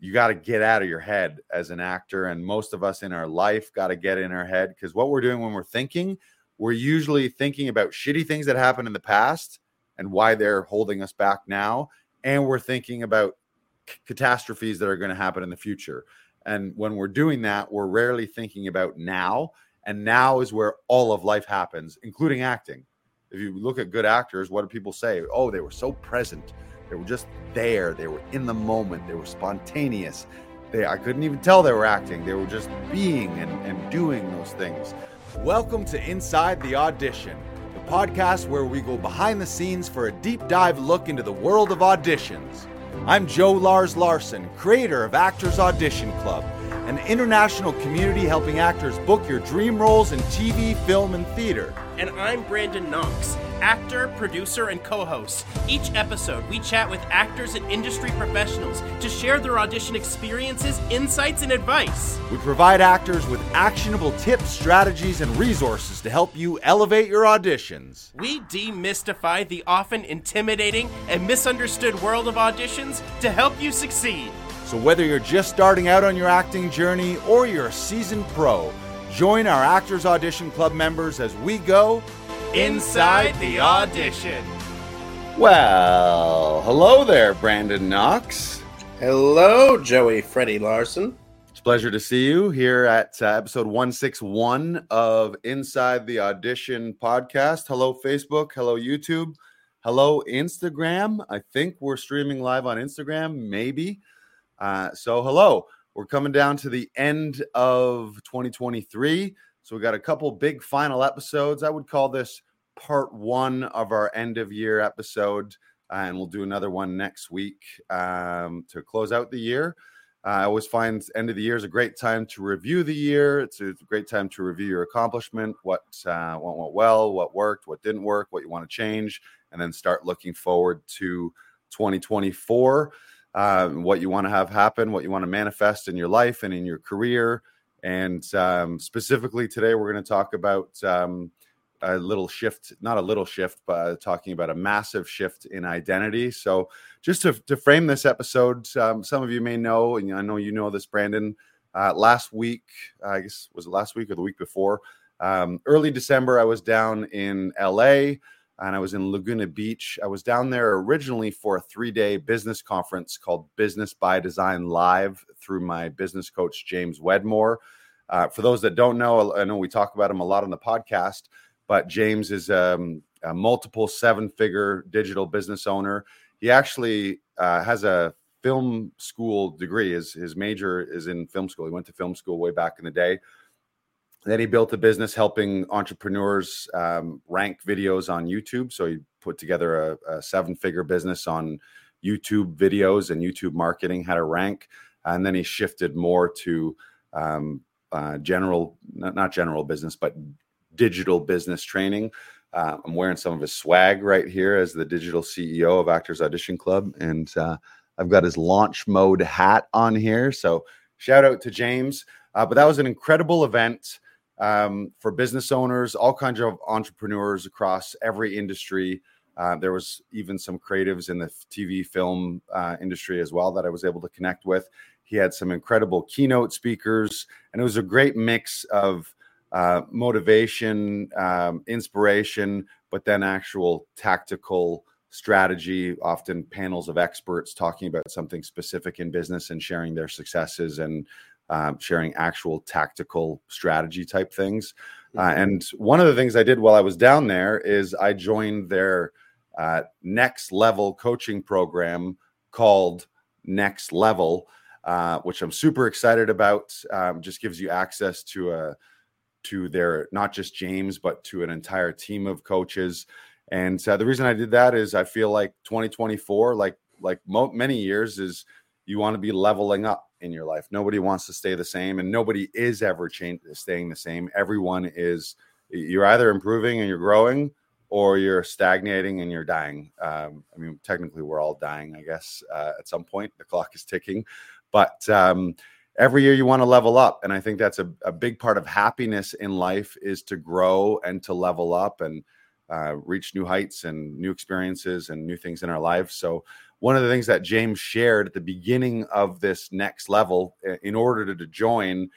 you got to get out of your head as an actor. And most of us in our life got to get in our head because what we're doing when we're thinking, we're usually thinking about shitty things that happened in the past and why they're holding us back now. And we're thinking about c- catastrophes that are going to happen in the future. And when we're doing that, we're rarely thinking about now. And now is where all of life happens, including acting. If you look at good actors, what do people say? Oh, they were so present they were just there. They were in the moment. They were spontaneous. They, I couldn't even tell they were acting. They were just being and, and doing those things. Welcome to Inside the Audition, the podcast where we go behind the scenes for a deep dive look into the world of auditions. I'm Joe Lars Larsen, creator of Actors Audition Club, an international community helping actors book your dream roles in TV, film, and theater. And I'm Brandon Knox actor, producer, and co host. Each episode, we chat with actors and industry professionals to share their audition experiences, insights, and advice. We provide actors with actionable tips, strategies, and resources to help you elevate your auditions. We demystify the often intimidating and misunderstood world of auditions to help you succeed. So, whether you're just starting out on your acting journey or you're a seasoned pro, join our Actors Audition Club members as we go Inside the Audition. Well, hello there, Brandon Knox. Hello, Joey Freddy Larsen. It's a pleasure to see you here at uh, episode 161 of Inside the Audition podcast. Hello, Facebook. Hello, YouTube. Hello, Instagram. I think we're streaming live on Instagram, maybe. Uh, so, hello. We're coming down to the end of 2023. So we got a couple big final episodes. I would call this part one of our end of year episode, uh, and we'll do another one next week um, to close out the year. Uh, I always find end of the year is a great time to review the year. It's a great time to review your accomplishment, what uh, what went well, what worked, what didn't work, what you want to change, and then start looking forward to 2024. Um, what you want to have happen, what you want to manifest in your life and in your career, and um, specifically today, we're going to talk about um, a little shift, not a little shift, but talking about a massive shift in identity. So, just to, to frame this episode, um, some of you may know, and I know you know this, Brandon. Uh, last week, I guess was it last week or the week before? Um, early December, I was down in LA and I was in Laguna Beach. I was down there originally for a three day business conference called Business by Design Live through my business coach, James Wedmore. Uh, for those that don't know, I know we talk about him a lot on the podcast, but James is um, a multiple seven figure digital business owner. He actually uh, has a film school degree. His, his major is in film school. He went to film school way back in the day. Then he built a business helping entrepreneurs um, rank videos on YouTube. So he put together a, a seven figure business on YouTube videos and YouTube marketing, how to rank. And then he shifted more to um, uh, general, not, not general business, but digital business training. Uh, I'm wearing some of his swag right here as the digital CEO of Actors Audition Club. And uh, I've got his launch mode hat on here. So shout out to James. Uh, but that was an incredible event um, for business owners, all kinds of entrepreneurs across every industry. Uh, there was even some creatives in the TV film uh, industry as well that I was able to connect with. He had some incredible keynote speakers, and it was a great mix of uh, motivation, um, inspiration, but then actual tactical strategy. Often panels of experts talking about something specific in business and sharing their successes and um, sharing actual tactical strategy type things. Uh, mm-hmm. and one of the things I did while I was down there is I joined their uh, next level coaching program called Next Level, uh, which I'm super excited about. Um, just gives you access to a to their not just James, but to an entire team of coaches. And uh, the reason I did that is I feel like 2024, like like mo- many years, is you want to be leveling up in your life. Nobody wants to stay the same, and nobody is ever change, staying the same. Everyone is you're either improving and you're growing, or you're stagnating and you're dying. Um, I mean, technically, we're all dying, I guess, uh, at some point. The clock is ticking, but um, every year you want to level up, and I think that's a, a big part of happiness in life is to grow and to level up and uh, reach new heights and new experiences and new things in our lives. So one of the things that James shared at the beginning of this next level, in order to, to join,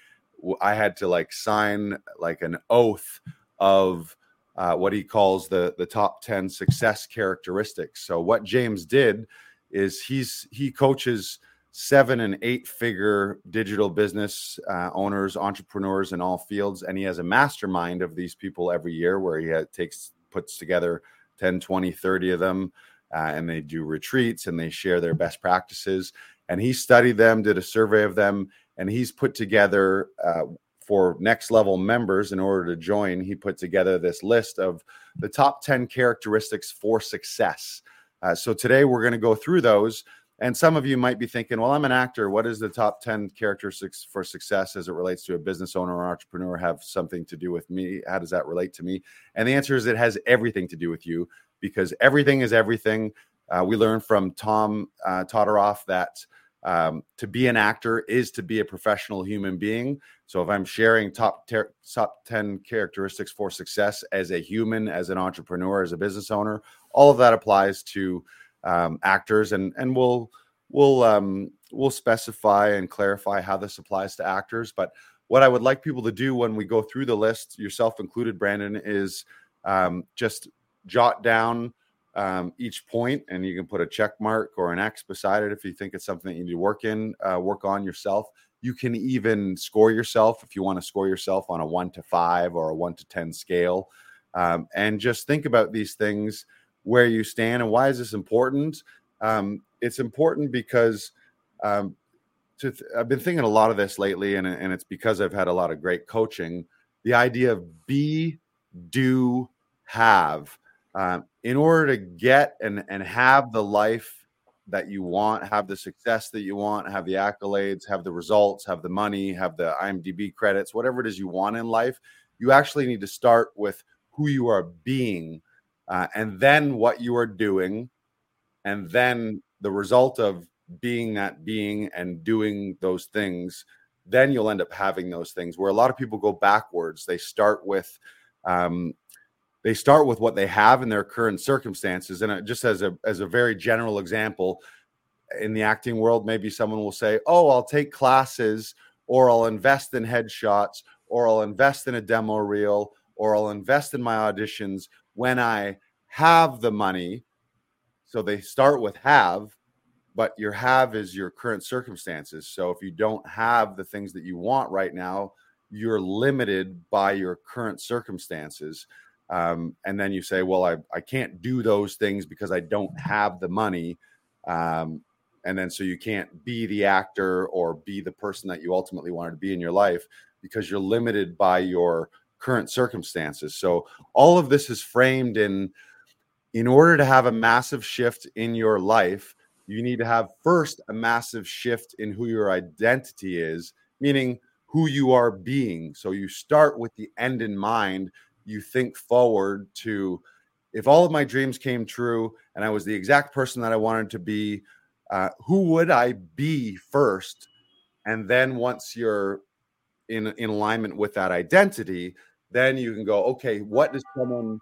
I had to like sign like an oath of uh, what he calls the the top 10 success characteristics. So what James did is he's he coaches seven and eight figure digital business uh, owners, entrepreneurs in all fields, and he has a mastermind of these people every year where he takes puts together 10, 20, 30 of them. Uh, and they do retreats and they share their best practices. And he studied them, did a survey of them, and he's put together uh, for next level members in order to join, he put together this list of the top 10 characteristics for success. Uh, so today we're going to go through those. And some of you might be thinking, well, I'm an actor. What is the top 10 characteristics for success as it relates to a business owner or entrepreneur have something to do with me? How does that relate to me? And the answer is it has everything to do with you because everything is everything. Uh, we learned from Tom uh, Todoroff that um, to be an actor is to be a professional human being. So if I'm sharing top ter- top ten characteristics for success as a human, as an entrepreneur, as a business owner, all of that applies to um, actors, and and we'll we'll um, we'll specify and clarify how this applies to actors. But what I would like people to do when we go through the list, yourself included, Brandon, is um, just jot down um, each point, and you can put a check mark or an X beside it if you think it's something that you need to work in, uh, work on yourself. You can even score yourself if you want to score yourself on a one to five or a one to 10 scale. Um, and just think about these things where you stand and why is this important? Um, it's important because um, th- I've been thinking a lot of this lately, and, and it's because I've had a lot of great coaching. The idea of be, do, have um, in order to get and and have the life that you want, have the success that you want, have the accolades, have the results, have the money, have the IMDb credits, whatever it is you want in life, you actually need to start with who you are being, uh, and then what you are doing, and then the result of being that being and doing those things then you'll end up having those things where a lot of people go backwards. They start with um, they start with what they have in their current circumstances and just as a as a very general example in the acting world maybe someone will say oh i'll take classes or i'll invest in headshots or i'll invest in a demo reel or i'll invest in my auditions when i have the money. So they start with have but your have is your current circumstances. So if you don't have the things that you want right now you're limited by your current circumstances um, and then you say, well, I, I can't do those things because I don't have the money. Um, and then so you can't be the actor or be the person that you ultimately wanted to be in your life because you're limited by your current circumstances. So all of this is framed in in order to have a massive shift in your life, you need to have first a massive shift in who your identity is, meaning who you are being. So you start with the end in mind you think forward to if all of my dreams came true and I was the exact person that I wanted to be, uh, who would I be first? And then once you're in, in alignment with that identity, then you can go, okay, what does someone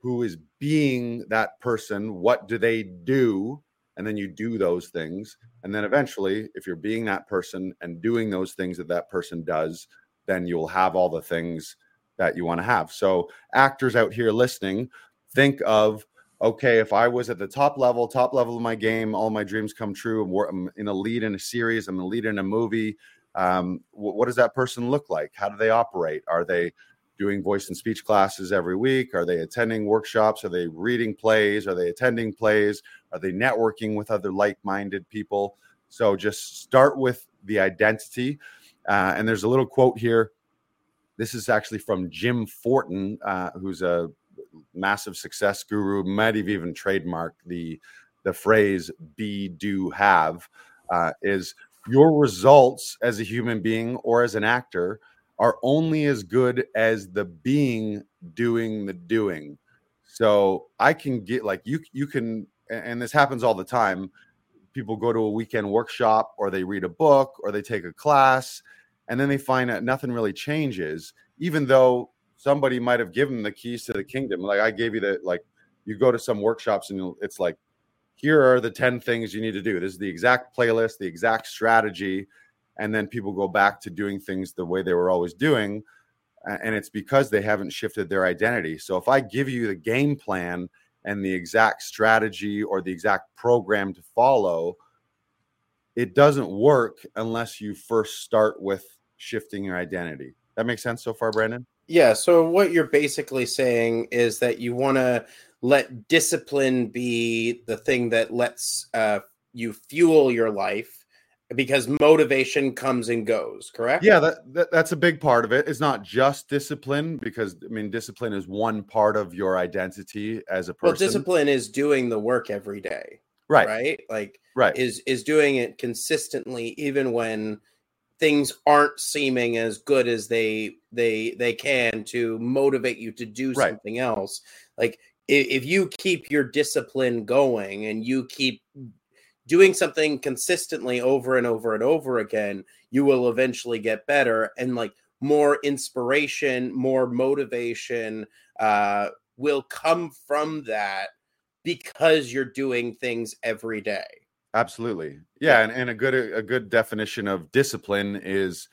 who is being that person, what do they do? And then you do those things. And then eventually, if you're being that person and doing those things that that person does, then you'll have all the things that you want to have. So, actors out here listening, think of okay, if I was at the top level, top level of my game, all my dreams come true, I'm in a lead in a series, I'm a lead in a movie. Um, what does that person look like? How do they operate? Are they doing voice and speech classes every week? Are they attending workshops? Are they reading plays? Are they attending plays? Are they networking with other like minded people? So just start with the identity. Uh, and there's a little quote here this is actually from Jim Fortin, uh, who's a massive success guru, might have even trademarked the the phrase "be, do, have." Uh, is your results as a human being or as an actor are only as good as the being doing the doing. So I can get like you you can and this happens all the time. People go to a weekend workshop or they read a book or they take a class and then they find that nothing really changes, even though somebody might have given the keys to the kingdom. Like I gave you the like, you go to some workshops and it's like here are the 10 things you need to do. This is the exact playlist, the exact strategy. And then people go back to doing things the way they were always doing. And it's because they haven't shifted their identity. So if I give you the game plan and the exact strategy or the exact program to follow, it doesn't work unless you first start with shifting your identity. That makes sense so far, Brandon? Yeah. So what you're basically saying is that you want to let discipline be the thing that lets uh, you fuel your life because motivation comes and goes correct yeah that, that, that's a big part of it it's not just discipline because i mean discipline is one part of your identity as a person well discipline is doing the work every day right right like right is is doing it consistently even when things aren't seeming as good as they they they can to motivate you to do Right. something else. Like if, if you keep your discipline going and you keep doing something consistently over and over and over again you will eventually get better. And like more inspiration more motivation uh will come from that because you're doing things every day Absolutely. Yeah, and, and a good a good definition of discipline is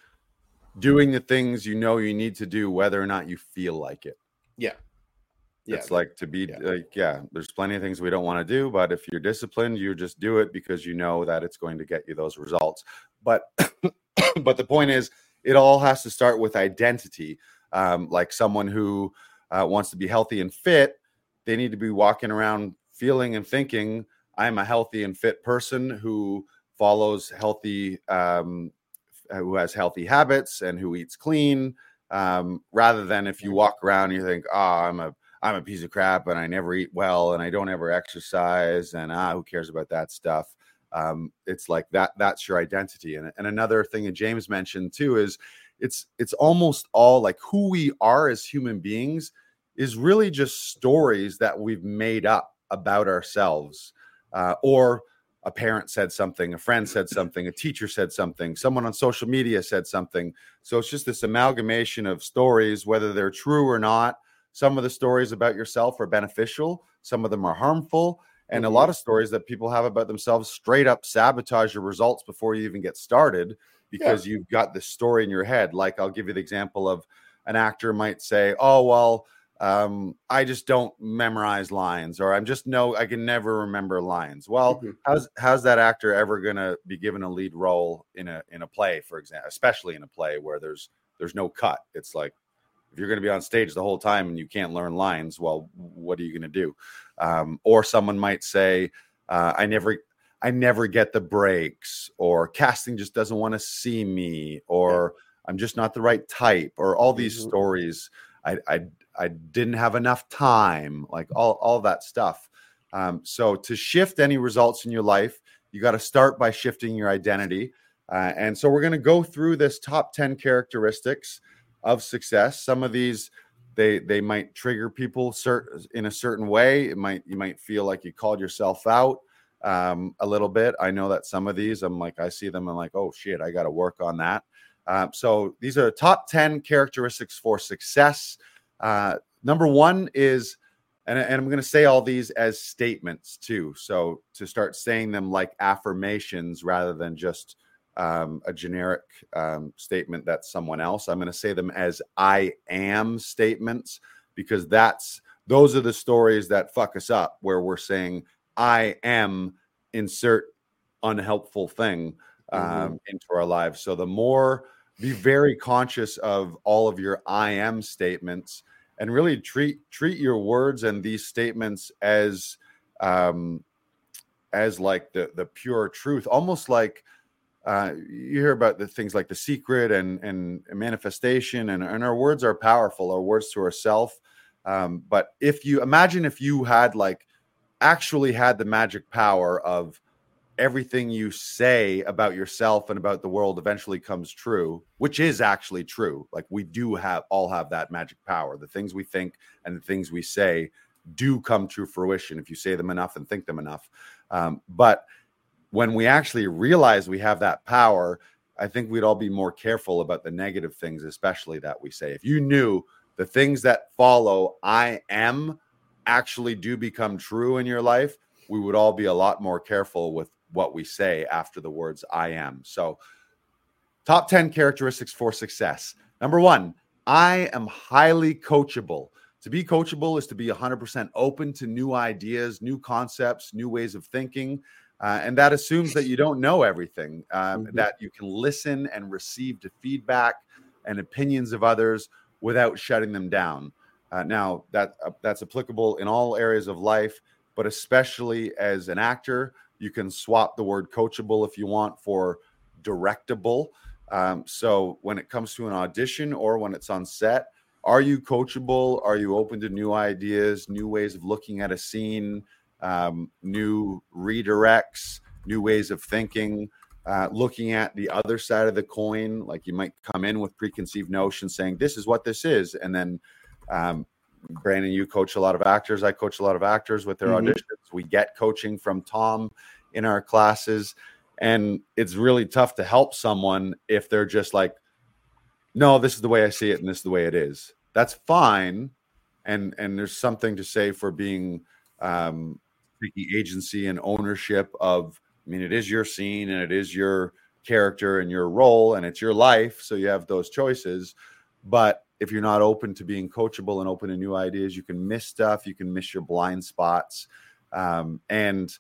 doing the things you know you need to do whether or not you feel like it. yeah yeah It's like to be Yeah. like yeah, there's plenty of things we don't want to do, but if you're disciplined, you just do it because you know that it's going to get you those results. But but the point is it all has to start with identity. Um, like someone who uh, wants to be healthy and fit, they need to be walking around feeling and thinking I'm a healthy and fit person who follows healthy, um, who has healthy habits and who eats clean. Um, rather than if you walk around and you think, oh, I'm a I'm a piece of crap and I never eat well and I don't ever exercise and ah, who cares about that stuff? Um, it's like that. That's your identity. And and another thing that James mentioned too is it's it's almost all like who we are as human beings is really just stories that we've made up about ourselves uh, or a parent said something, a friend said something, a teacher said something, someone on social media said something. So it's just this amalgamation of stories, whether they're true or not. Some of the stories about yourself are beneficial, some of them are harmful, and a lot of stories that people have about themselves straight up sabotage your results before you even get started because you've got this story in your head. Like I'll give you the example of an actor might say, "Oh well, um, I just don't memorize lines, or I'm just no, I can never remember lines." Well, Mhm. how's how's that actor ever gonna be given a lead role in a in a play, for example, especially in a play where there's there's no cut. It's like if you're going to be on stage the whole time and you can't learn lines, well, what are you going to do? Um, or someone might say, uh, "I never." I never get the breaks, or casting just doesn't want to see me, or I'm just not the right type, or all these Mhm. stories. I, I I didn't have enough time, like all all that stuff. Um, so to shift any results in your life, you got to start by shifting your identity. Uh, and so we're going to go through this top 10 characteristics of success. Some of these they they might trigger people cert- in a certain way. It might you might feel like you called yourself out um, a little bit. I know that some of these I'm like I see them I'm like oh shit I got to work on that. Um, so these are top 10 characteristics for success. Uh, number one is and, and I'm going to say all these as statements too. So to start saying them like affirmations rather than just um, a generic um, statement that's someone else, I'm going to say them as I am statements because that's those are the stories that fuck us up where we're saying I am insert unhelpful thing um, into our lives. So the more be very conscious of all of your I am statements and really treat treat your words and these statements as um as like the the pure truth almost like uh you hear about the things like the secret and and manifestation and, and our words are powerful our words to ourself um but if you imagine if you had like actually had the magic power of everything you say about yourself and about the world eventually comes true which is actually true. Like we do have all have that magic power. The things we think and the things we say do come to fruition if you say them enough and think them enough. Um, but when we actually realize we have that power i think we'd all be more careful about the negative things especially that we say. If you knew the things that follow i am actually do become true in your life we would all be a lot more careful with what we say after the words I am. So, top 10 characteristics for success. Number one, I am highly coachable. To be coachable is to be 100% open to new ideas, new concepts, new ways of thinking. Uh, and that assumes that you don't know everything, um, mm-hmm. that you can listen and receive the feedback and opinions of others without shutting them down. Uh, now, that uh, that's applicable in all areas of life, but especially as an actor, you can swap the word coachable if you want for directable. Um, so when it comes to an audition or when it's on set, are you coachable? Are you open to new ideas, new ways of looking at a scene, um, new redirects, new ways of thinking? Uh, looking at the other side of the coin, like you might come in with preconceived notions saying, This is what this is. And then, um, Brandon, you coach a lot of actors. I coach a lot of actors with their mm-hmm. auditions. We get coaching from Tom in our classes. And it's really tough to help someone if they're just like, no, this is the way I see it, and this is the way it is. That's fine, and and there's something to say for being um, agency and ownership of. I mean, it is your scene and it is your character and your role and it's your life, so you have those choices. But if you're not open to being coachable and open to new ideas, you can miss stuff. You can miss your blind spots, um, and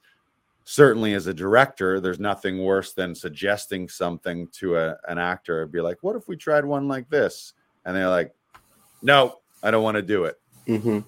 certainly as a director, there's nothing worse than suggesting something to a, an actor. and Be like, what if we tried one like this? And they're like, no, I don't want to do it. Mm-hmm.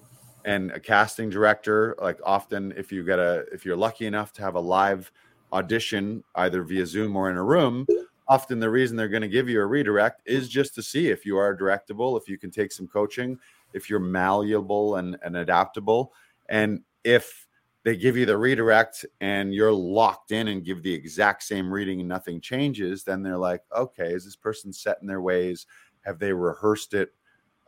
And a casting director, like often, if you get a, if you're lucky enough to have a live audition, either via Zoom or in a room, often the reason they're going to give you a redirect is just to see if you are directable, if you can take some coaching, if you're malleable and, and adaptable. And if they give you the redirect and you're locked in and give the exact same reading and nothing changes, then they're like, okay, is this person set in their ways? Have they rehearsed it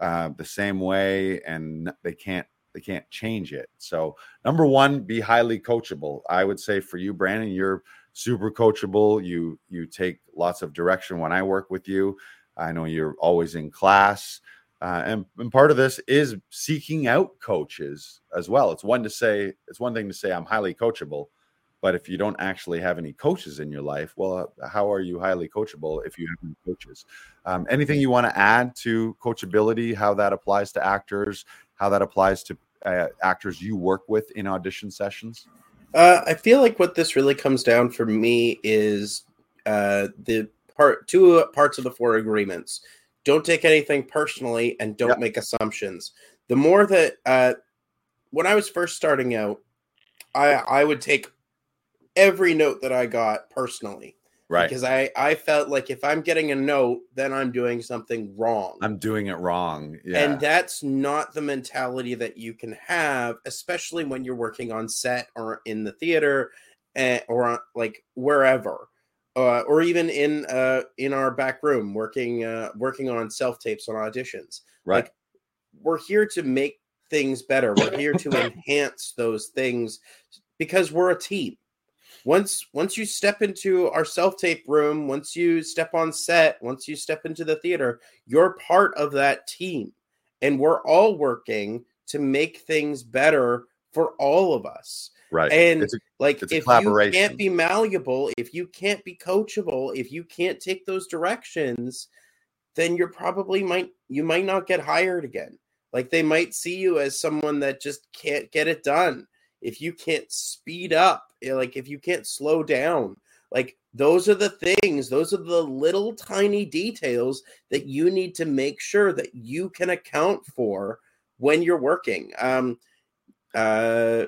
uh, the same way and they can't they can't change it. So number one, be highly coachable. I would say for you, Brandon, you're super coachable. You you take lots of direction when I work with you. I know you're always in class. Uh, and, and part of this is seeking out coaches as well. It's one to say, it's one thing to say I'm highly coachable, but if you don't actually have any coaches in your life, well, uh, how are you highly coachable if you have any coaches? Um, anything you want to add to coachability, how that applies to actors, how that applies to uh, actors you work with in audition sessions? Uh, I feel like what this really comes down for me is uh, the part two parts of the four agreements don't take anything personally and don't yep. make assumptions. The more that uh, when I was first starting out, I I would take every note that I got personally. Right. Because I I felt like if I'm getting a note, then I'm doing something wrong. I'm doing it wrong. Yeah. And that's not the mentality that you can have, especially when you're working on set or in the theater eh, or like wherever uh, or even in uh, in our back room working uh, working on self tapes on auditions. Right. Like, we're here to make things better. We're here to enhance those things because we're a team. Once once you step into our self tape room, once you step on set, once you step into the theater, you're part of that team, and we're all working to make things better for all of us. Right. And a, like if you can't be malleable, if you can't be coachable, if you can't take those directions, then you're probably might you might not get hired again. Like they might see you as someone that just can't get it done. If you can't speed up, eh, like if you can't slow down, like those are the things, those are the little tiny details that you need to make sure that you can account for when you're working. Um uh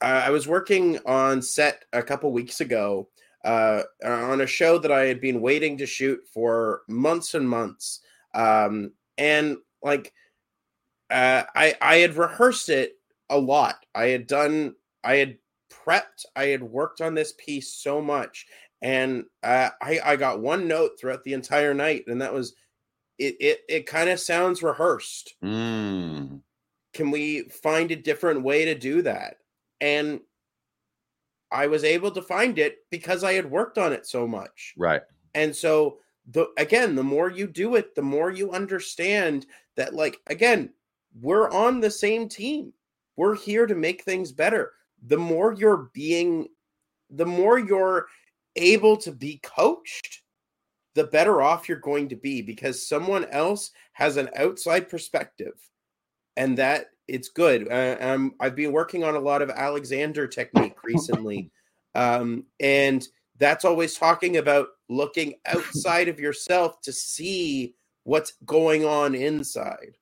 I was working on set a couple weeks ago uh, on a show that I had been waiting to shoot for months and months. Um, and like, uh, I I had rehearsed it a lot. I had done, I had prepped, I had worked on this piece so much, and uh, I I got one note throughout the entire night, and that was, it it it kind of sounds rehearsed. Mm. Can we find a different way to do that? And I was able to find it because I had worked on it so much. Right. And so the again, the more you do it, the more you understand that like again, we're on the same team. We're here to make things better. the more you're being the more you're able to be coached the better off you're going to be because someone else has an outside perspective and that it's good uh, um, i've been working on a lot of alexander technique recently um, and that's always talking about looking outside of yourself to see what's going on inside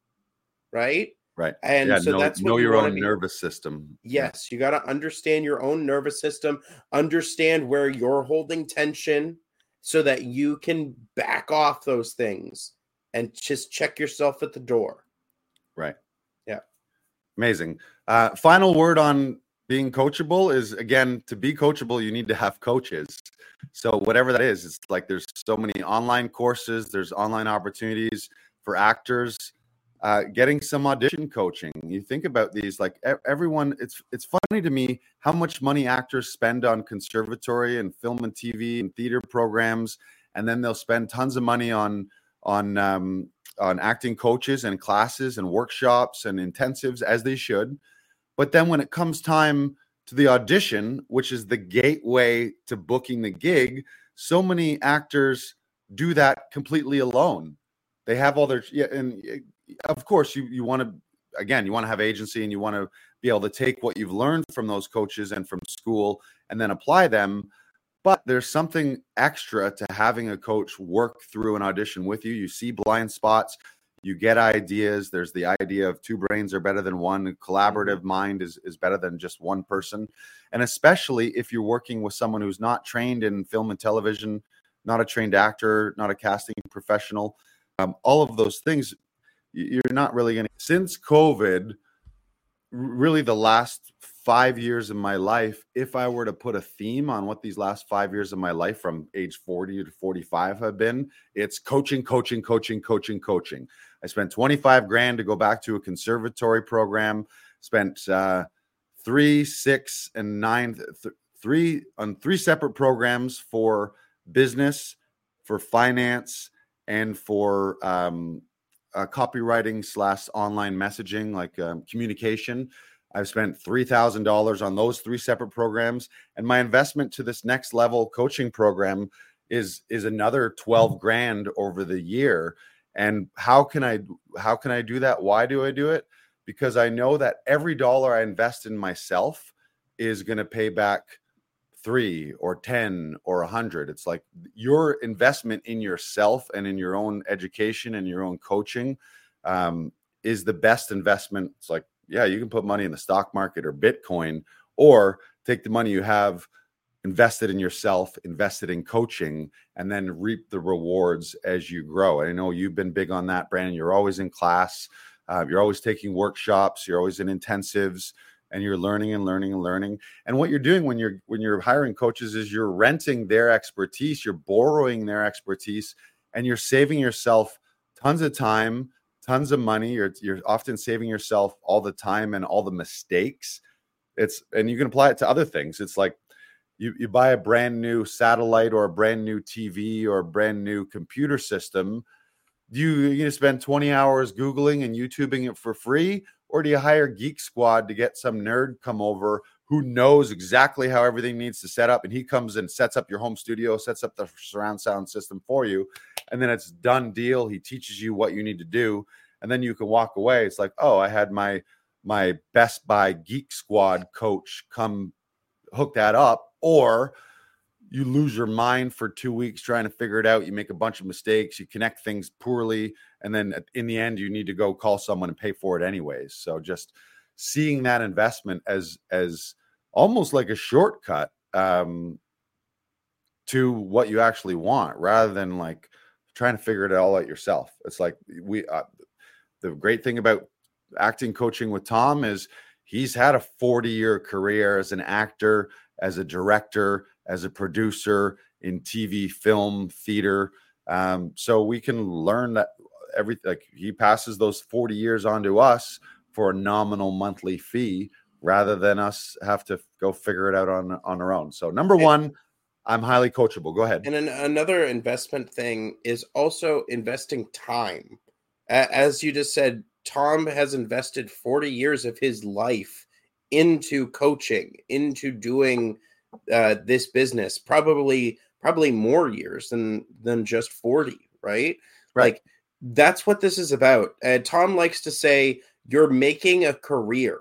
right Right. And yeah, so know, that's what know you your own be- nervous system. Yes, you got to understand your own nervous system, understand where you're holding tension so that you can back off those things and just check yourself at the door. Right. Amazing. Uh, final word on being coachable is again, to be coachable, you need to have coaches. So, whatever that is, it's like there's so many online courses, there's online opportunities for actors. Uh, getting some audition coaching. You think about these, like everyone. It's it's funny to me how much money actors spend on conservatory and film and TV and theater programs, and then they'll spend tons of money on on um, on acting coaches and classes and workshops and intensives as they should. But then when it comes time to the audition, which is the gateway to booking the gig, so many actors do that completely alone. They have all their yeah, and of course you you want to again you want to have agency and you want to be able to take what you've learned from those coaches and from school and then apply them but there's something extra to having a coach work through an audition with you. You see blind spots you get ideas there's the idea of two brains are better than one a collaborative mind is, is better than just one person. And especially if you're working with someone who's not trained in film and television not a trained actor not a casting professional um, all of those things you're not really going to since covid really the last five years of my life if i were to put a theme on what these last five years of my life from age 40 to 45 have been it's coaching coaching coaching coaching coaching. I spent 25 grand to go back to a conservatory program spent uh, three six and nine th- three on three separate programs for business for finance and for um, uh, copywriting slash online messaging like um, communication i've spent $3000 on those three separate programs and my investment to this next level coaching program is is another 12 grand over the year and how can i how can i do that why do i do it because i know that every dollar i invest in myself is going to pay back three or 10 or a hundred. It's like your investment in yourself and in your own education and your own coaching um, is the best investment. It's like, yeah, you can put money in the stock market or Bitcoin, or take the money you have invested in yourself, invested in coaching, and then reap the rewards as you grow. I know you've been big on that, Brandon. You're always in class, uh, you're always taking workshops, you're always in intensives and you're learning and learning and learning and what you're doing when you're when you're hiring coaches is you're renting their expertise you're borrowing their expertise and you're saving yourself tons of time tons of money. You're you're often saving yourself all the time and all the mistakes. It's and you can apply it to other things. It's like you you buy a brand new satellite or a brand new TV or a brand new computer system. Do you you spend 20 hours googling and youtubing it for free or do you hire geek squad to get some nerd come over who knows exactly how everything needs to set up and he comes and sets up your home studio sets up the surround sound system for you and then it's done deal. He teaches you what you need to do and then you can walk away. It's like oh i had my my best buy geek squad coach come hook that up or you lose your mind for two weeks trying to figure it out. You make a bunch of mistakes. You connect things poorly and then in the end you need to go call someone and pay for it anyways. So just seeing that investment as as almost like a shortcut um to what you actually want rather than like trying to figure it all out yourself. It's like we uh, the great thing about acting coaching with tom is he's had a 40 year career as an actor as a director as a producer in tv film theater. Um, so we can learn that every like he passes those 40 years on to us for a nominal monthly fee rather than us have to go figure it out on on our own so number one i'm highly coachable go ahead And an, another investment thing is also investing time. As you just said, Tom has invested 40 years of his life into coaching, into doing uh, this business, probably probably more years than than just 40, right? Right. Like that's what this is about. And Tom likes to say you're making a career.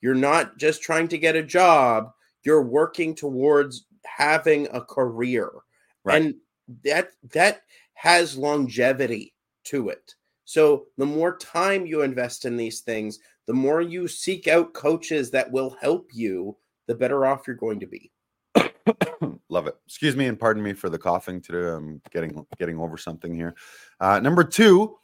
You're not just trying to get a job, you're working towards having a career. Right. And that that has longevity to it. So the more time you invest in these things, the more you seek out coaches that will help you, the better off you're going to be. Love it. Excuse me and pardon me for the coughing today. I'm getting getting over something here. Uh, number two,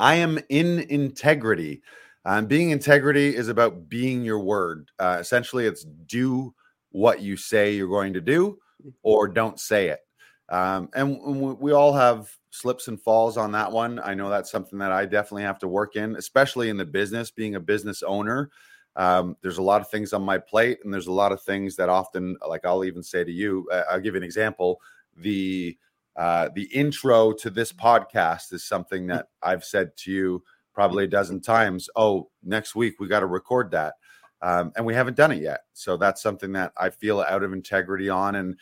I am in integrity. Um, being integrity is about being your word. Uh, essentially, it's do what you say you're going to do, or don't say it. Um, and we, we all have slips and falls on that one. I know that's something that I definitely have to work in, especially in the business. Being a business owner, um, there's a lot of things on my plate, and there's a lot of things that often, like I'll even say to you, uh, I'll give you an example. The uh, the intro to this podcast is something that I've said to you probably a dozen times. Oh, next week we got to record that, um, and we haven't done it yet. So that's something that I feel out of integrity on, and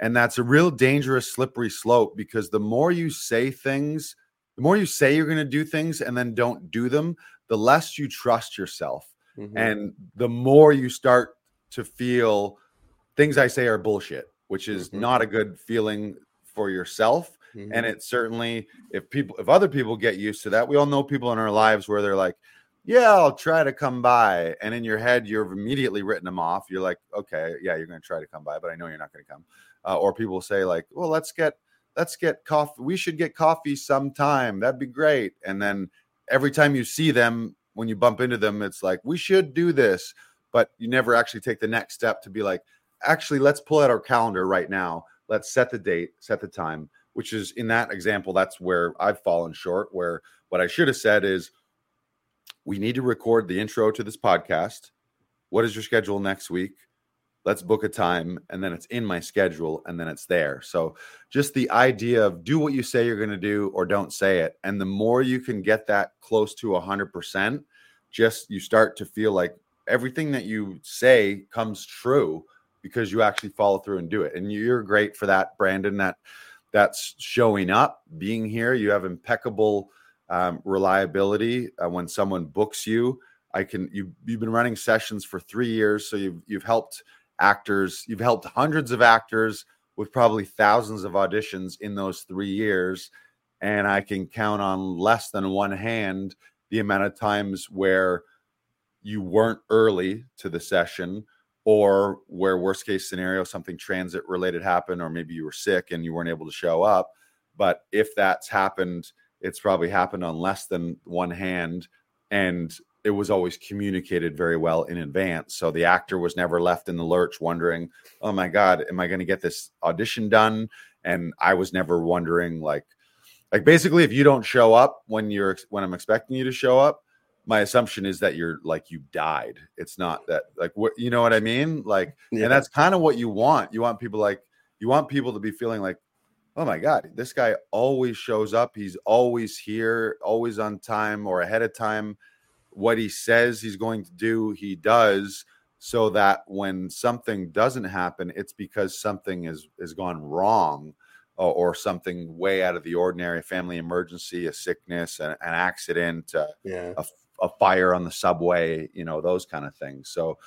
and that's a real dangerous, slippery slope because the more you say things, the more you say you're going to do things and then don't do them, the less you trust yourself. Mhm. And the more you start to feel things I say are bullshit, which is Mhm. not a good feeling for yourself. Mhm. And it certainly, if people, if other people get used to that, we all know people in our lives where they're like, yeah, I'll try to come by. And in your head, you've immediately written them off. You're like, okay, yeah, you're going to try to come by, but I know you're not going to come. Uh, or people say like, well, let's get, let's get coffee. We should get coffee sometime. That'd be great. And then every time you see them, when you bump into them, it's like, we should do this. But you never actually take the next step to be like, actually, let's pull out our calendar right now. Let's set the date, set the time, which is in that example, that's where I've fallen short. Where what I should have said is, we need to record the intro to this podcast. What is your schedule next week? Let's book a time. And then it's in my schedule and then it's there. So just the idea of do what you say you're going to do or don't say it. And the more you can get that close to 100%, just you start to feel like everything that you say comes true because you actually follow through and do it. And you're great for that, Brandon. That that's showing up, being here. You have impeccable um, reliability uh, when someone books you. I can you you've been running sessions for three years, so you've you've helped actors, you've helped hundreds of actors with probably thousands of auditions in those three years, and I can count on less than one hand the amount of times where you weren't early to the session or where worst case scenario something transit related happened or maybe you were sick and you weren't able to show up. But if that's happened it's probably happened on less than one hand and it was always communicated very well in advance. So the actor was never left in the lurch wondering oh my god am i going to get this audition done? And i was never wondering like like basically if you don't show up when you're when i'm expecting you to show up my assumption is that you're like you died. It's not that like what you know what i mean? Like Yeah. and that's kind of what you want. You want people like you want people to be feeling like oh my god this guy always shows up. He's always here always on time or ahead of time. What he says he's going to do he does so that when something doesn't happen it's because something is has gone wrong or, or something way out of the ordinary a family emergency a sickness an, an accident uh, yeah. a fire on the subway, you know, those kind of things. So,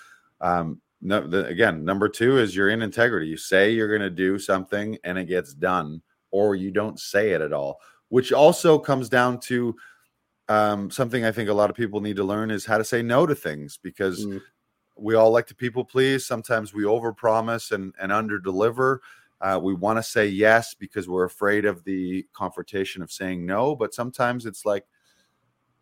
um, no, the, again, number two is you're in integrity. You say you're going to do something and it gets done, or you don't say it at all, which also comes down to um, something I think a lot of people need to learn is how to say no to things because Mm. we all like to people please. Sometimes we overpromise and, and under deliver. Uh, we want to say yes because we're afraid of the confrontation of saying no, but sometimes it's like,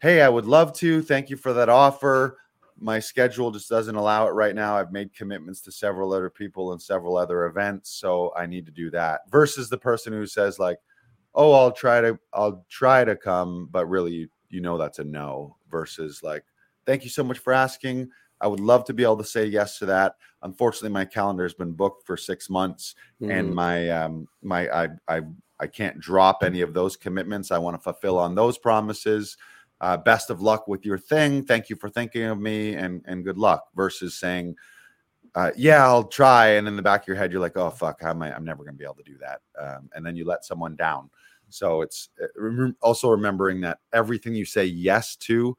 hey, I would love to. Thank you for that offer. My schedule just doesn't allow it right now. I've made commitments to several other people and several other events, so I need to do that. Versus the person who says like, "Oh, I'll try to I'll try to come," but really you, know that's a no. Versus like, "Thank you so much for asking. I would love to be able to say yes to that. Unfortunately, my calendar has been booked for 6 months and Mhm. my um my I I I can't drop any of those commitments. I want to fulfill on those promises. Uh, best of luck with your thing. Thank you for thinking of me and, and good luck versus saying, uh, yeah, I'll try. And in the back of your head, you're like, oh, fuck, how am I? I'm never going to be able to do that. Um, and then you let someone down. So it's uh, also remembering that everything you say yes to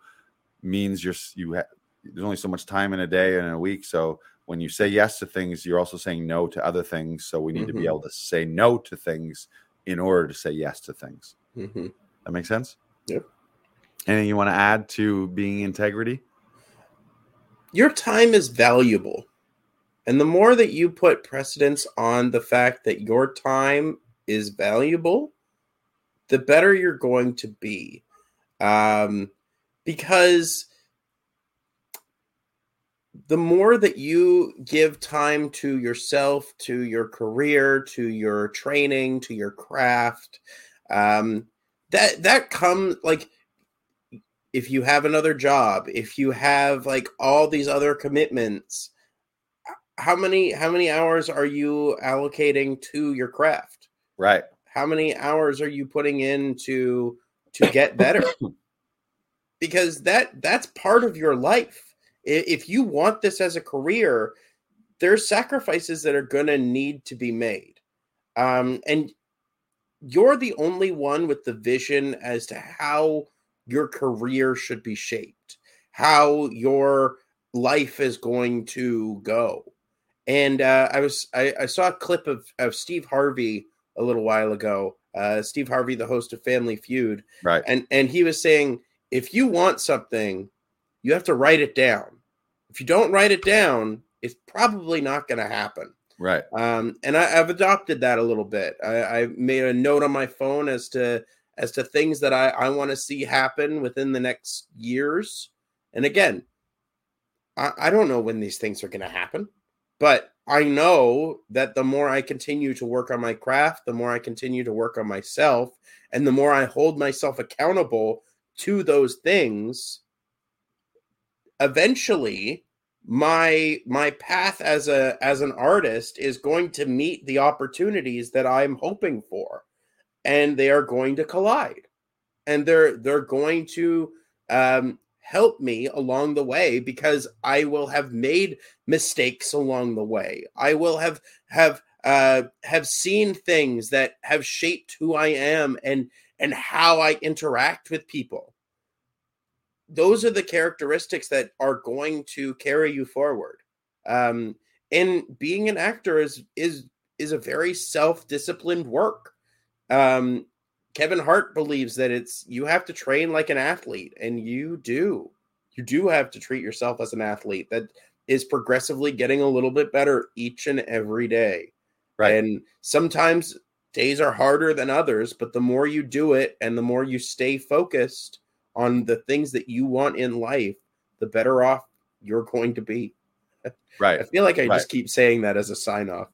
means you're, you ha- there's only so much time in a day and in a week. So when you say yes to things, you're also saying no to other things. So we need mm-hmm. to be mm-hmm. able to say no to things in order to say yes to things. Mm-hmm. That makes sense? Yep. Anything you want to add to being integrity? Your time is valuable. And the more that you put precedence on the fact that your time is valuable, the better you're going to be. Um, because the more that you give time to yourself, to your career, to your training, to your craft, um, that that comes like if you have another job, if you have like all these other commitments, how many how many hours are you allocating to your craft? Right. How many hours are you putting in to to get better? because that that's part of your life if you want this as a career, there's sacrifices that are going to need to be made. Um, and you're the only one with the vision as to how your career should be shaped, how your life is going to go. And uh, I was I, I, saw a clip of, of Steve Harvey a little while ago. Uh, Steve Harvey, the host of Family Feud, right? And and he was saying if you want something, you have to write it down. If you don't write it down, it's probably not going to happen. Right. Um, and I, have adopted that a little bit. I, I, made a note on my phone as to as to things that I, I want to see happen within the next years. And again, I, I don't know when these things are going to happen, but I know that the more I continue to work on my craft, the more I continue to work on myself, and the more I hold myself accountable to those things, eventually my my path as a as an artist is going to meet the opportunities that I'm hoping for and they are going to collide and they're they're going to um, help me along the way because I will have made mistakes along the way. I will have have uh, have seen things that have shaped who I am and and how I interact with people those are the characteristics that are going to carry you forward. Um, and being an actor is is is a very self-disciplined work. Um, Kevin Hart believes that it's you have to train like an athlete, and you do. You do have to treat yourself as an athlete that is progressively getting a little bit better each and every day. Right. And sometimes days are harder than others, but the more you do it and the more you stay focused, on the things that you want in life, the better off you're going to be. Right. I feel like I right. just keep saying that as a sign off.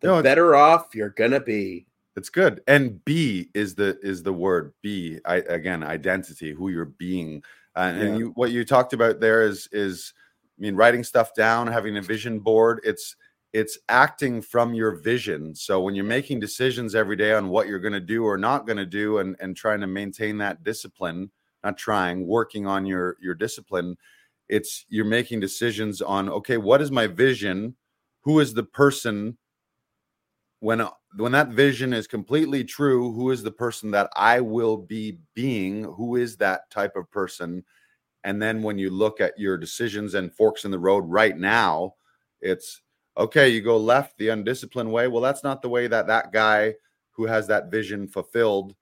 The no, better off you're gonna be. It's good. And be is the is the word be. I again identity, who you're being. Uh, yeah. And you, what you talked about there is is I mean writing stuff down, having a vision board. It's it's acting from your vision. So when you're making decisions every day on what you're going to do or not going to do, and and trying to maintain that discipline, not trying, working on your your discipline. It's you're making decisions on okay, what is my vision? Who is the person when when that vision is completely true, who is the person that I will be being? Who is that type of person? And then when you look at your decisions and forks in the road right now, it's okay, you go left the undisciplined way. Well, that's not the way that that guy who has that vision fulfilled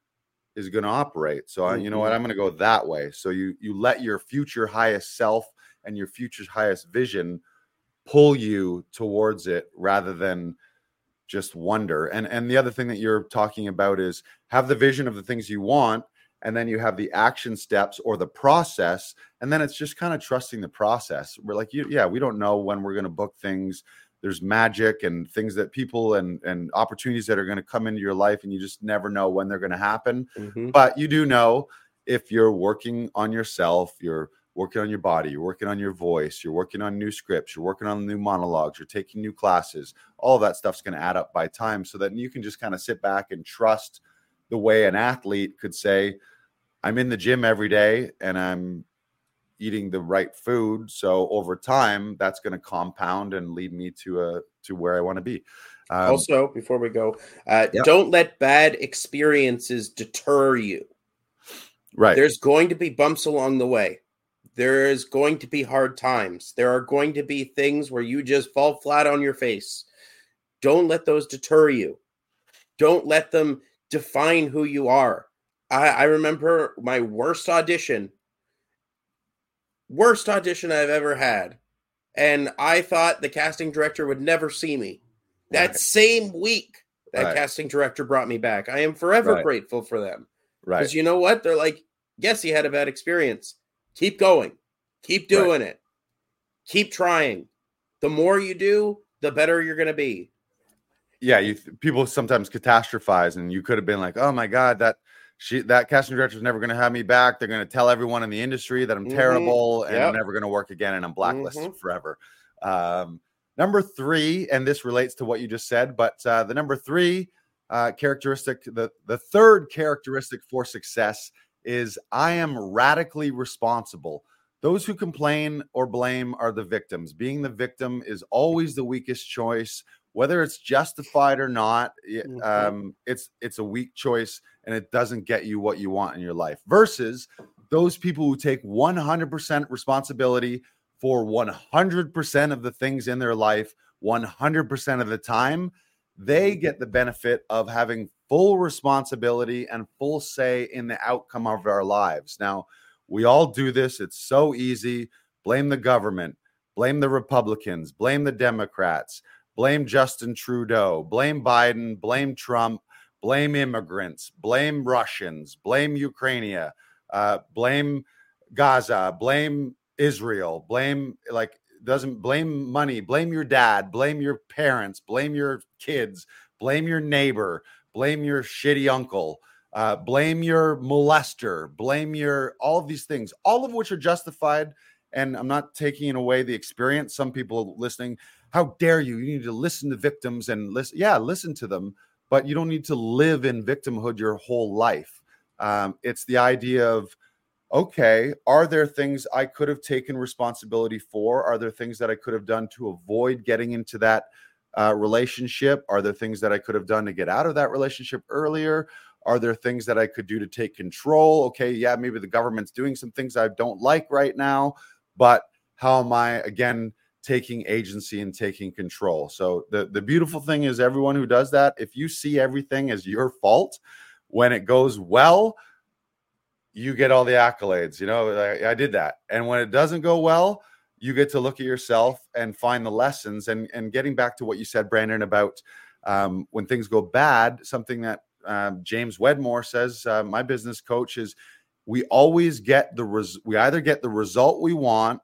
is going to operate. So mm-hmm. you know what? Mm-hmm. I'm going to go that way. So you you let your future highest self and your future's highest vision pull you towards it rather than just wonder. And and the other thing that you're talking about is have the vision of the things you want and then you have the action steps or the process and then it's just kind of trusting the process. We're like yeah, we don't know when we're going to book things there's magic and things that people and and opportunities that are going to come into your life and you just never know when they're going to happen mm-hmm. but you do know if you're working on yourself you're working on your body you're working on your voice you're working on new scripts you're working on new monologues you're taking new classes all that stuff's going to add up by time so that you can just kind of sit back and trust the way an athlete could say I'm in the gym every day and I'm eating the right food. So over time, that's going to compound and lead me to a to where I want to be. Um, also, before we go, uh, don't let bad experiences deter you. Right. There's going to be bumps along the way. There is going to be hard times. There are going to be things where you just fall flat on your face. Don't let those deter you. Don't let them define who you are. I, I remember my worst audition, worst audition I've ever had. And I thought the casting director would never see me. That right. same week, that right. casting director brought me back. I am forever right. grateful for them. Right. Because you know what? They're like, yes, he had a bad experience. Keep going. Keep doing it. Keep trying. The more you do, the better you're going to be. Yeah, you people sometimes catastrophize, and you could have been like, "Oh my god, that she that casting director is never going to have me back. They're going to tell everyone in the industry that I'm mm-hmm. terrible and yep. I'm never going to work again, and I'm blacklisted mm-hmm. forever." Um, Number three, and this relates to what you just said, but uh, the number three uh, characteristic, the, the third characteristic for success is I am radically responsible. Those who complain or blame are the victims. Being the victim is always the weakest choice, whether it's justified or not. Mm-hmm. Um, it's it's a weak choice, and it doesn't get you what you want in your life. Versus those people who take 100% responsibility for 100% of the things in their life 100% of the time, they get the benefit of having full responsibility and full say in the outcome of our lives. Now, we all do this. It's so easy. Blame the government, blame the Republicans, blame the Democrats, blame Justin Trudeau, blame Biden, blame Trump, blame immigrants, blame Russians, blame Ukraine, uh, blame Gaza, blame Israel, blame like doesn't blame money, blame your dad, blame your parents, blame your kids, blame your neighbor, blame your shitty uncle, uh, blame your molester, blame your all of these things, all of which are justified. And I'm not taking away the experience. Some people listening, how dare you? You need to listen to victims and listen. Yeah, listen to them, but you don't need to live in victimhood your whole life. Um, it's the idea of okay, are there things I could have taken responsibility for? Are there things that I could have done to avoid getting into that uh, relationship? Are there things that I could have done to get out of that relationship earlier? Are there things that I could do to take control? Okay, yeah, maybe the government's doing some things I don't like right now, but how am I again taking agency and taking control? So the the beautiful thing is everyone who does that, if you see everything as your fault when it goes well, you get all the accolades. You know, I, I, did that. And when it doesn't go well, you get to look at yourself and find the lessons. And and getting back to what you said, Brandon, about um, when things go bad, something that um, James Wedmore says, uh, my business coach, is we always get the res- we either get the result we want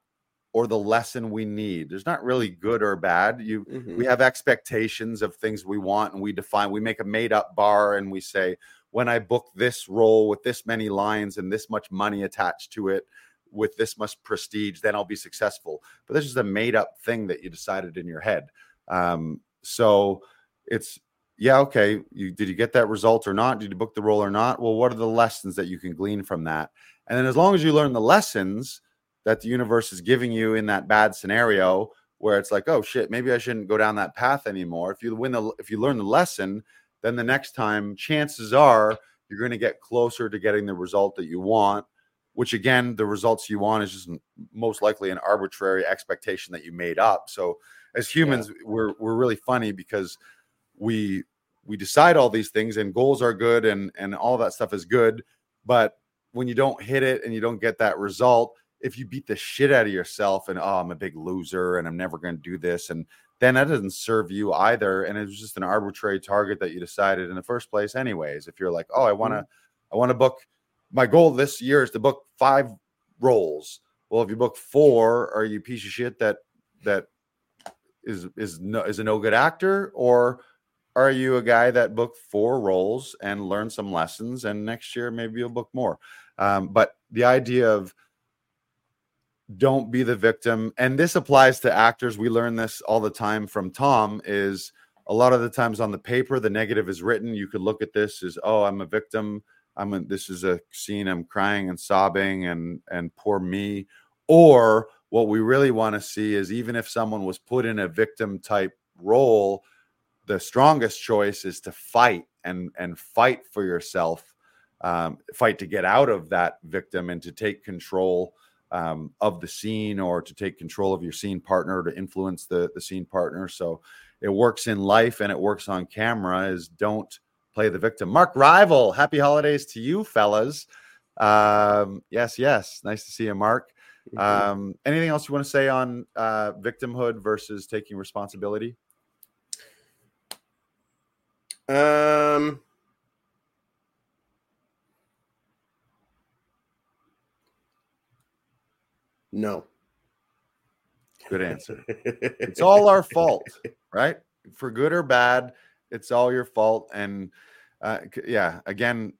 or the lesson we need. There's not really good or bad. You mm-hmm. we have expectations of things we want and we define. We make a made up bar and we say, when I book this role with this many lines and this much money attached to it, with this much prestige, then I'll be successful. But this is a made up thing that you decided in your head. Um, so it's yeah, okay. You did you get that result or not? Did you book the role or not? Well, what are the lessons that you can glean from that? And then as long as you learn the lessons that the universe is giving you in that bad scenario, where it's like, oh shit, maybe I shouldn't go down that path anymore. If you win the if you learn the lesson, then the next time, chances are you're going to get closer to getting the result that you want. Which again, the results you want is just most likely an arbitrary expectation that you made up. So as humans, yeah. we're we're really funny because we we decide all these things and goals are good and and all that stuff is good, but when you don't hit it and you don't get that result, if you beat the shit out of yourself and oh, I'm a big loser and I'm never going to do this and then that doesn't serve you either. And it's just an arbitrary target that you decided in the first place, anyways. If you're like, oh, I want to, mm-hmm. I want to book. My goal this year is to book five roles. Well, if you book four, are you piece of shit that that is is no is a no good actor, or are you a guy that booked four roles and learned some lessons, and next year maybe you'll book more? Um, but the idea of don't be the victim and this applies to actors we learn this all the time from tom is a lot of the times on the paper the negative is written you could look at this as oh i'm a victim I'm a, this is a scene I'm crying and sobbing and and poor me. Or what we really want to see is even if someone was put in a victim type role the strongest choice is to fight and and fight for yourself um, fight to get out of that victim and to take control um, of the scene or to take control of your scene partner to influence the the scene partner. So it works in life and it works on camera is don't play the victim mark rival happy holidays to you fellas um, yes yes nice to see you mark um, anything else you want to say on uh, victimhood versus taking responsibility um No. Good answer. it's all our fault, right? For good or bad, it's all your fault. And uh, yeah, again,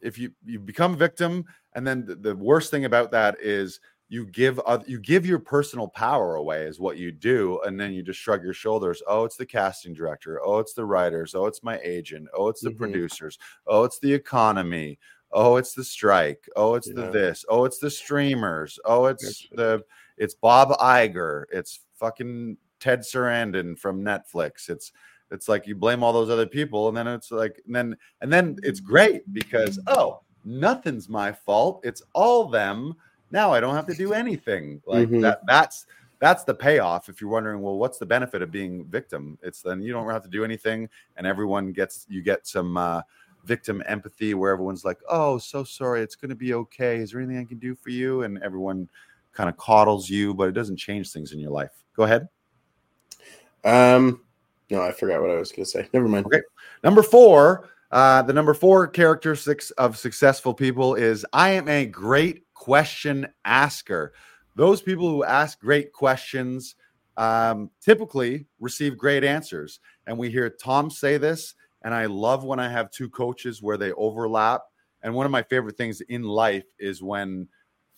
if you you become victim, and then the, the worst thing about that is you give uh, you give your personal power away is what you do and then you just shrug your shoulders. Oh it's the casting director. Oh it's the writers. Oh it's my agent. Oh it's the mm-hmm. producers. Oh it's the economy. Oh it's the strike. Oh it's yeah. the this. Oh it's the streamers. Oh it's the it's bob Iger. It's fucking ted Sarandos from netflix. It's it's like you blame all those other people and then it's like and then and then it's great because oh nothing's my fault it's all them now i don't have to do anything like mm-hmm. that that's that's the payoff if you're wondering well what's the benefit of being victim it's then you don't have to do anything and everyone gets you get some uh victim empathy where everyone's like, "Oh, so sorry, it's going to be okay. Is there anything I can do for you?" And everyone kind of coddles you, but it doesn't change things in your life. Go ahead. Um, no, I forgot what I was going to say. Never mind. Okay, number four. Uh, the number four characteristics of successful people is I am a great question asker. Those people who ask great questions um, typically receive great answers. And we hear Tom say this and I love when I have two coaches where they overlap. And one of my favorite things in life is when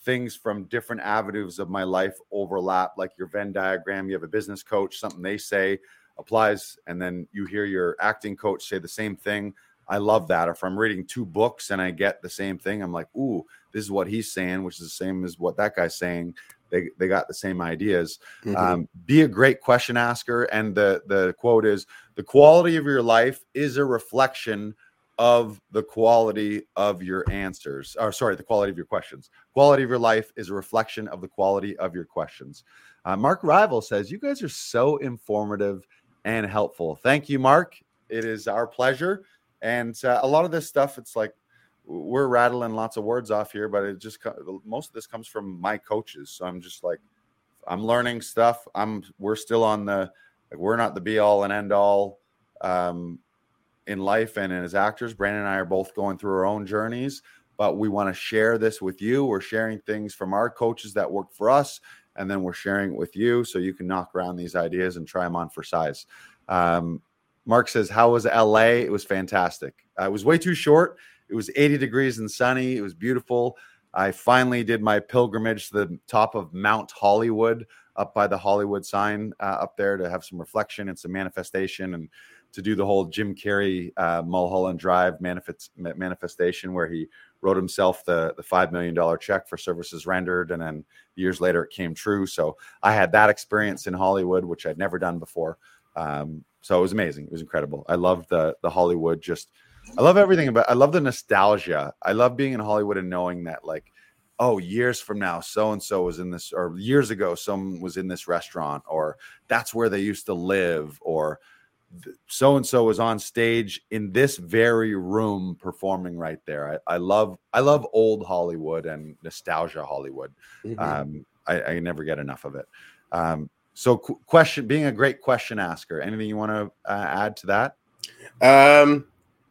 things from different avenues of my life overlap, like your Venn diagram. You have a business coach, something they say applies, and then you hear your acting coach say the same thing. I love that. If I'm reading two books and I get the same thing, I'm like, ooh, this is what he's saying, which is the same as what that guy's saying. They, they got the same ideas. Mm-hmm. Um, be a great question asker. And the, the quote is the quality of your life is a reflection of the quality of your answers. Or sorry, the quality of your questions. Quality of your life is a reflection of the quality of your questions. Uh, Mark Rival says, You guys are so informative and helpful. Thank you, Mark. It is our pleasure. And uh, a lot of this stuff, it's like we're rattling lots of words off here, but it just most of this comes from my coaches. So I'm just like, I'm learning stuff. I'm we're still on the like we're not the be all and end all um, in life and as actors. Brandon and I are both going through our own journeys, but we want to share this with you. We're sharing things from our coaches that work for us, and then we're sharing it with you so you can knock around these ideas and try them on for size. Um, Mark says, "How was LA? It was fantastic. Uh, it was way too short. It was 80 degrees and sunny. It was beautiful." I finally did my pilgrimage to the top of Mount Hollywood, up by the Hollywood sign uh, up there to have some reflection and some manifestation and to do the whole Jim Carrey uh, Mulholland Drive manifest, manifestation where he wrote himself the, the $5 million check for services rendered. And then years later, it came true. So I had that experience in Hollywood, which I'd never done before. Um, so it was amazing. It was incredible. I love the, the Hollywood, just, I love everything about, I love the nostalgia. I love being in Hollywood and knowing that like, oh, years from now, so and so was in this, or years ago, someone was in this restaurant, or that's where they used to live, or so and so was on stage in this very room performing right there. I, I love, I love old Hollywood and nostalgia Hollywood. Mm-hmm. Um, I, I, never get enough of it. Um, so, qu- question, being a great question asker. Anything you want to uh, add to that? Um,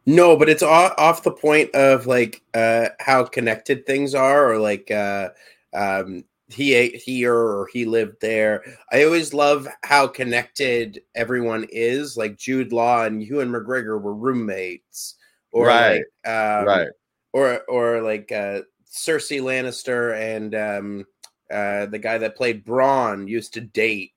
no, but it's off, off the point of like uh, how connected things are, or like uh, um, he ate here or he lived there. I always love how connected everyone is. Like Jude Law and Ewan McGregor were roommates, or right, like, um, right, or or like uh, Cersei Lannister and um, uh, the guy that played Bronn used to date.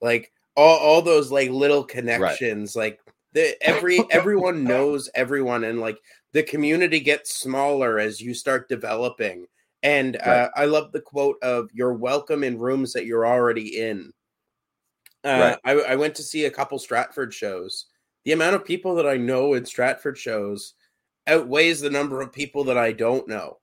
Like all all those like little connections, right. like the, every everyone knows everyone and like the community gets smaller as you start developing. And Right. uh, I love the quote of "You're welcome in rooms that you're already in." Right. Uh, I, I went to see a couple Stratford shows. The amount of people that I know in Stratford shows outweighs the number of people that I don't know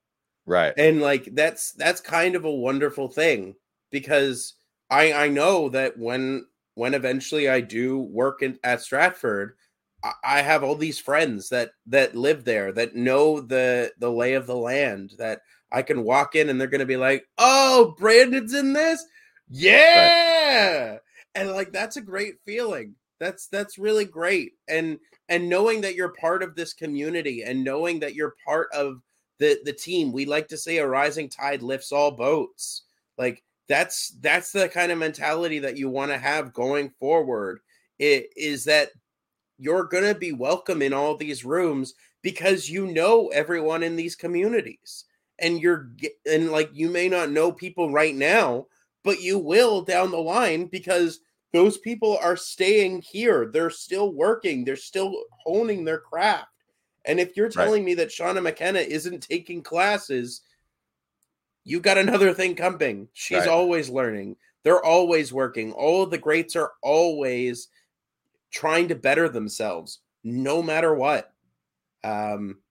Right. and like that's that's kind of a wonderful thing because i i know that when when eventually i do work in, at stratford I, I have all these friends that that live there that know the the lay of the land that i can walk in and they're gonna be like oh brandon's in this? Yeah. And like that's a great feeling. That's that's really great. And and knowing that you're part of this community and knowing that you're part of the the team we like to say a rising tide lifts all boats. Like that's that's the kind of mentality that you want to have going forward it is that you're going to be welcome in all these rooms because you know everyone in these communities and you're and like you may not know people right now but you will down the line because those people are staying here they're still working they're still honing their craft and if you're telling me that Seana McKenna isn't taking classes, you got another thing coming. She's Right. always learning. They're always working. All of the greats are always trying to better themselves, no matter what. Um,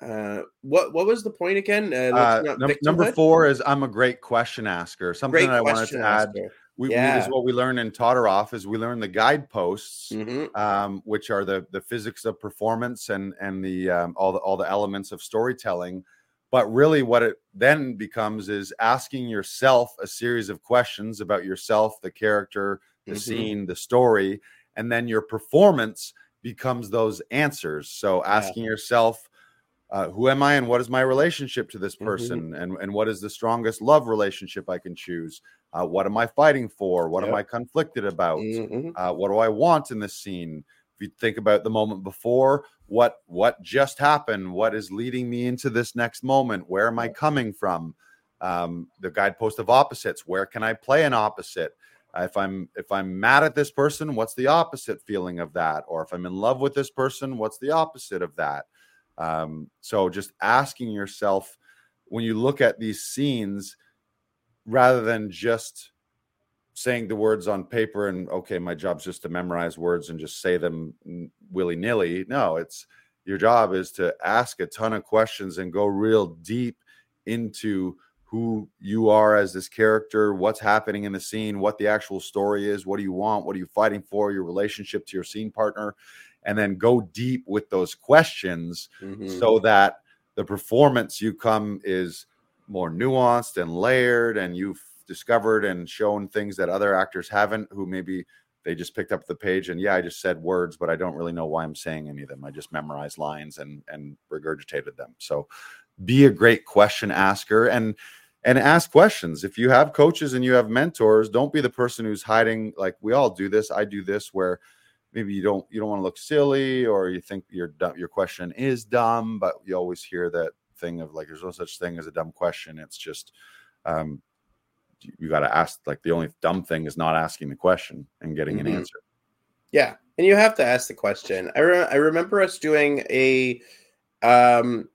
uh, what what was the point again? Uh, Uh, num- number four is I'm a great question asker. Something Great that I wanted to add. asker. We, we, Yeah. is what we learn in Todoroff is we learn the guideposts, Mhm. um, which are the the physics of performance and and the um, all the all the elements of storytelling. But really, what it then becomes is asking yourself a series of questions about yourself, the character, the Mhm. scene, the story, and then your performance becomes those answers. So asking yourself, uh, who am I and what is my relationship to this Mhm. person and, and what is the strongest love relationship I can choose? Uh, what am I fighting for? What am I conflicted about? Mhm. Uh, what do I want in this scene? If you think about the moment before, what what just happened? What is leading me into this next moment? Where am I coming from? Um, the guidepost of opposites. Where can I play an opposite? Uh, if I'm if I'm mad at this person, what's the opposite feeling of that? Or if I'm in love with this person, what's the opposite of that? Um, so just asking yourself when you look at these scenes, rather than just saying the words on paper and okay, my job's just to memorize words and just say them willy nilly. No, it's your job is to ask a ton of questions and go real deep into who you are as this character, what's happening in the scene, what the actual story is, what do you want, what are you fighting for, your relationship to your scene partner, and then go deep with those questions Mhm. so that the performance you come is more nuanced and layered and you've discovered and shown things that other actors haven't who maybe they just picked up the page and yeah i just said words but i don't really know why i'm saying any of them. I just memorized lines and and regurgitated them. So be a great question asker and and ask questions. If you have coaches and you have mentors don't be the person who's hiding like we all do this i do this where maybe you don't you don't want to look silly or you think your your question is dumb but you always hear that thing of like there's no such thing as a dumb question it's just um you, got to ask like the only dumb thing is not asking the question and getting Mhm. an answer Yeah, and you have to ask the question. I re- I remember us doing a um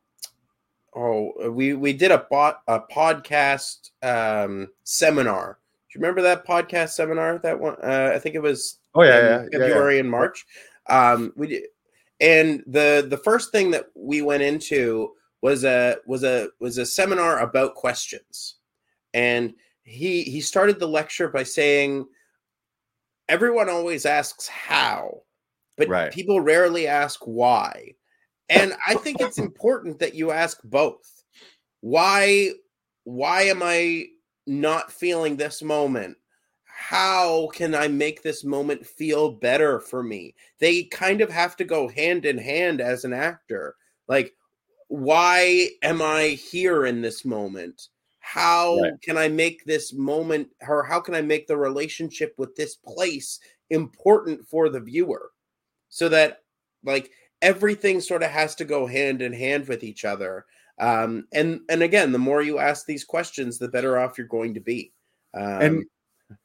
oh we we did a bot a podcast um seminar. Do you remember that podcast seminar? That one uh, I think it was oh yeah, in yeah, yeah, yeah. February and March. Um, we did, and the the first thing that we went into was a was a was a seminar about questions, and he he started the lecture by saying, "Everyone always asks how, but Right. people rarely ask why." And I think it's important that you ask both. Why why am I not feeling this moment? How can I make this moment feel better for me? They kind of have to go hand in hand as an actor. Like, why am I here in this moment? How Right. can I make this moment, or how can I make the relationship with this place important for the viewer? So that, like, everything sort of has to go hand in hand with each other. Um, and and again, the more you ask these questions, the better off you're going to be. Um, and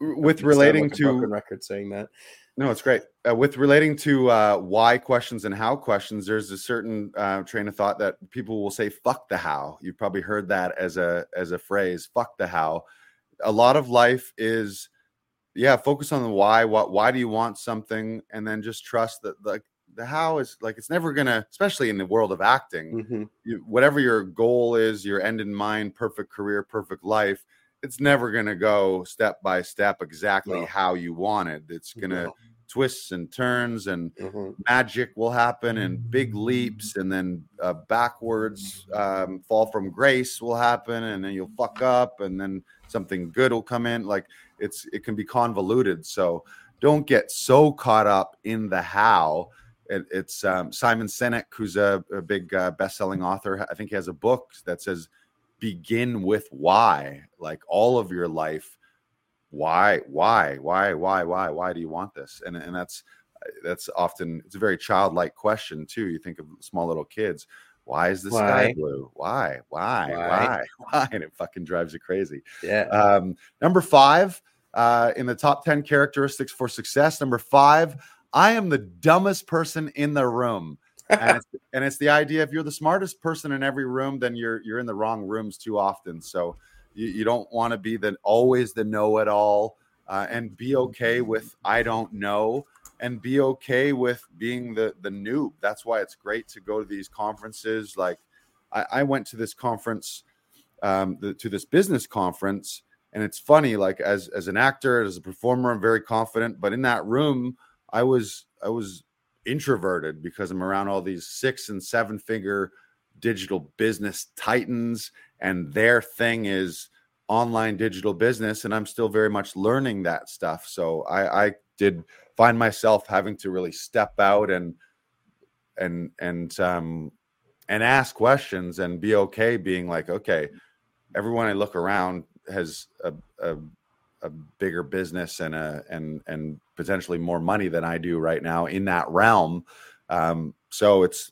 with relating like to record saying that. No, it's great. Uh, with relating to uh, why questions and how questions, there's a certain uh, train of thought that people will say "fuck the how." You've probably heard that as a as a phrase. "Fuck the how." A lot of life is, yeah, focus on the why. What? Why do you want something? And then just trust that like the how is like it's never gonna, especially in the world of acting. Mm-hmm. You, whatever your goal is, your end in mind, perfect career, perfect life. It's never gonna go step by step exactly No. how you want it It's gonna No. twists and turns and Mhm. magic will happen and big leaps and then uh, backwards um, fall from grace will happen and then you'll fuck up and then something good will come in like it's it can be convoluted so don't get so caught up in the how it, it's um, simon sinek who's a, a big uh, best-selling author. I think he has a book that says begin with why. Like all of your life why why why why why why do you want this? And and that's that's often it's a very childlike question too. You think of small little kids why is the sky Why? blue? Why? Why? Why? why? Why? And it fucking drives you crazy. Yeah. um number five uh in the top 10 characteristics for success number five i am the dumbest person in the room and it's, and it's the idea if you're the smartest person in every room then you're you're in the wrong rooms too often. So you, you don't want to be the always the know-it-all uh, and be okay with i don't know and be okay with being the the noob. That's why it's great to go to these conferences. Like i, I went to this conference um, the, to this business conference and it's funny like as as an actor as a performer i'm very confident but in that room i was i was introverted because i'm around all these six and seven figure digital business titans and their thing is online digital business and i'm still very much learning that stuff. So i i did find myself having to really step out and and and um and ask questions and be okay being like okay everyone i look around has a, a, a bigger business and a and and potentially more money than i do right now in that realm. Um so it's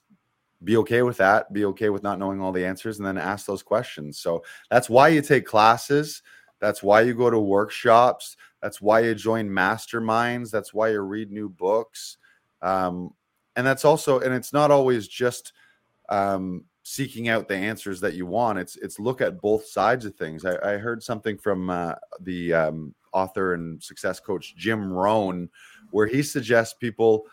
be okay with that be okay with not knowing all the answers and then ask those questions. So that's why you take classes that's why you go to workshops that's why you join masterminds that's why you read new books. Um, and that's also and it's not always just um, seeking out the answers that you want it's it's look at both sides of things. I, I heard something from uh, the um, author and success coach jim rohn where he suggests people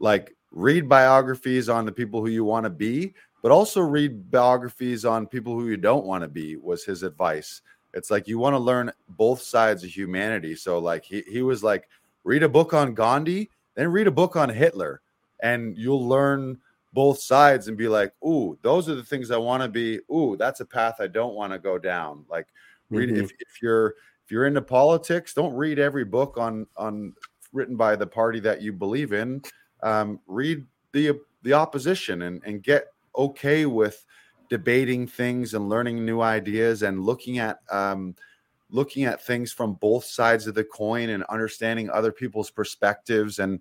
like read biographies on the people who you want to be but also read biographies on people who you don't want to be was his advice. It's like you want to learn both sides of humanity. So like he, he was like read a book on gandhi then read a book on hitler and you'll learn both sides and be like ooh those are the things i want to be. Ooh that's a path i don't want to go down. Like read Mhm. if, if you're if you're into politics don't read every book on on written by the party that you believe in. Um, read the the opposition and and get okay with debating things and learning new ideas and looking at um, looking at things from both sides of the coin and understanding other people's perspectives and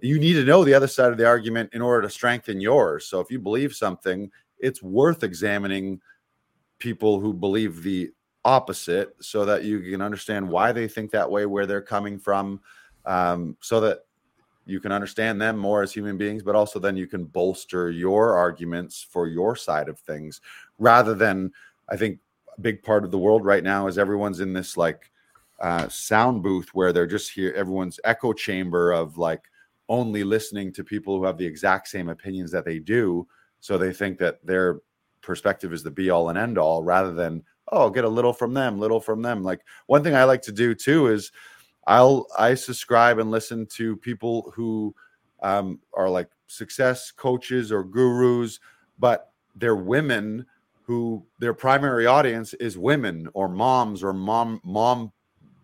you need to know the other side of the argument in order to strengthen yours. So if you believe something it's worth examining people who believe the opposite so that you can understand why they think that way where they're coming from um, so that you can understand them more as human beings but also then you can bolster your arguments for your side of things rather than i think a big part of the world right now is everyone's in this like uh, sound booth where they're just here everyone's echo chamber of like only listening to people who have the exact same opinions that they do. So they think that their perspective is the be all and end all rather than oh get a little from them little from them. Like one thing i like to do too is i'll i subscribe and listen to people who um, are like success coaches or gurus but they're women who their primary audience is women or moms or mom mom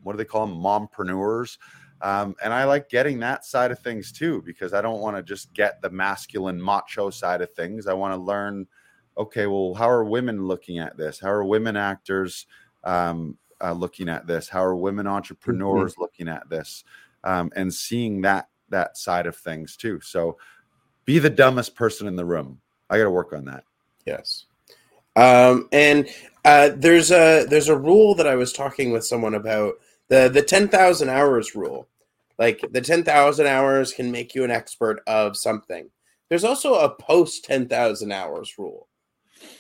what do they call them mompreneurs um, and i like getting that side of things too because i don't want to just get the masculine macho side of things. I want to learn okay well how are women looking at this? How are women actors um, uh, looking at this? How are women entrepreneurs looking at this? Um, and seeing that that side of things too. So be the dumbest person in the room. I got to work on that. Yes. Um, and uh, there's a there's a rule that I was talking with someone about the the ten thousand hours rule, Like the 10,000 hours can make you an expert of something. There's also a post 10,000 hours rule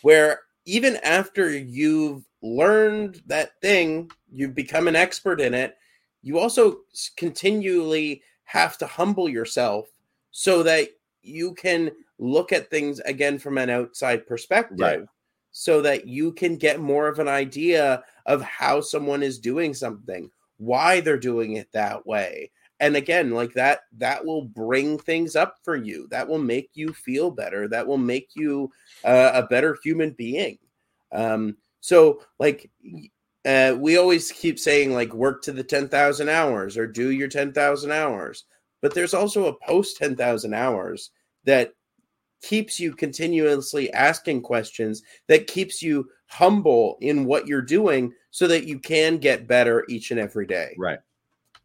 where even after you've learned that thing, you've become an expert in it, you also continually have to humble yourself so that you can look at things again from an outside perspective right. so that you can get more of an idea of how someone is doing something why they're doing it that way and again like that that will bring things up for you. That will make you feel better. That will make you uh, a better human being. Um so like uh, we always keep saying like work to the 10,000 hours or do your 10,000 hours. But there's also a post 10,000 hours that keeps you continuously asking questions that keeps you humble in what you're doing so that you can get better each and every day. Right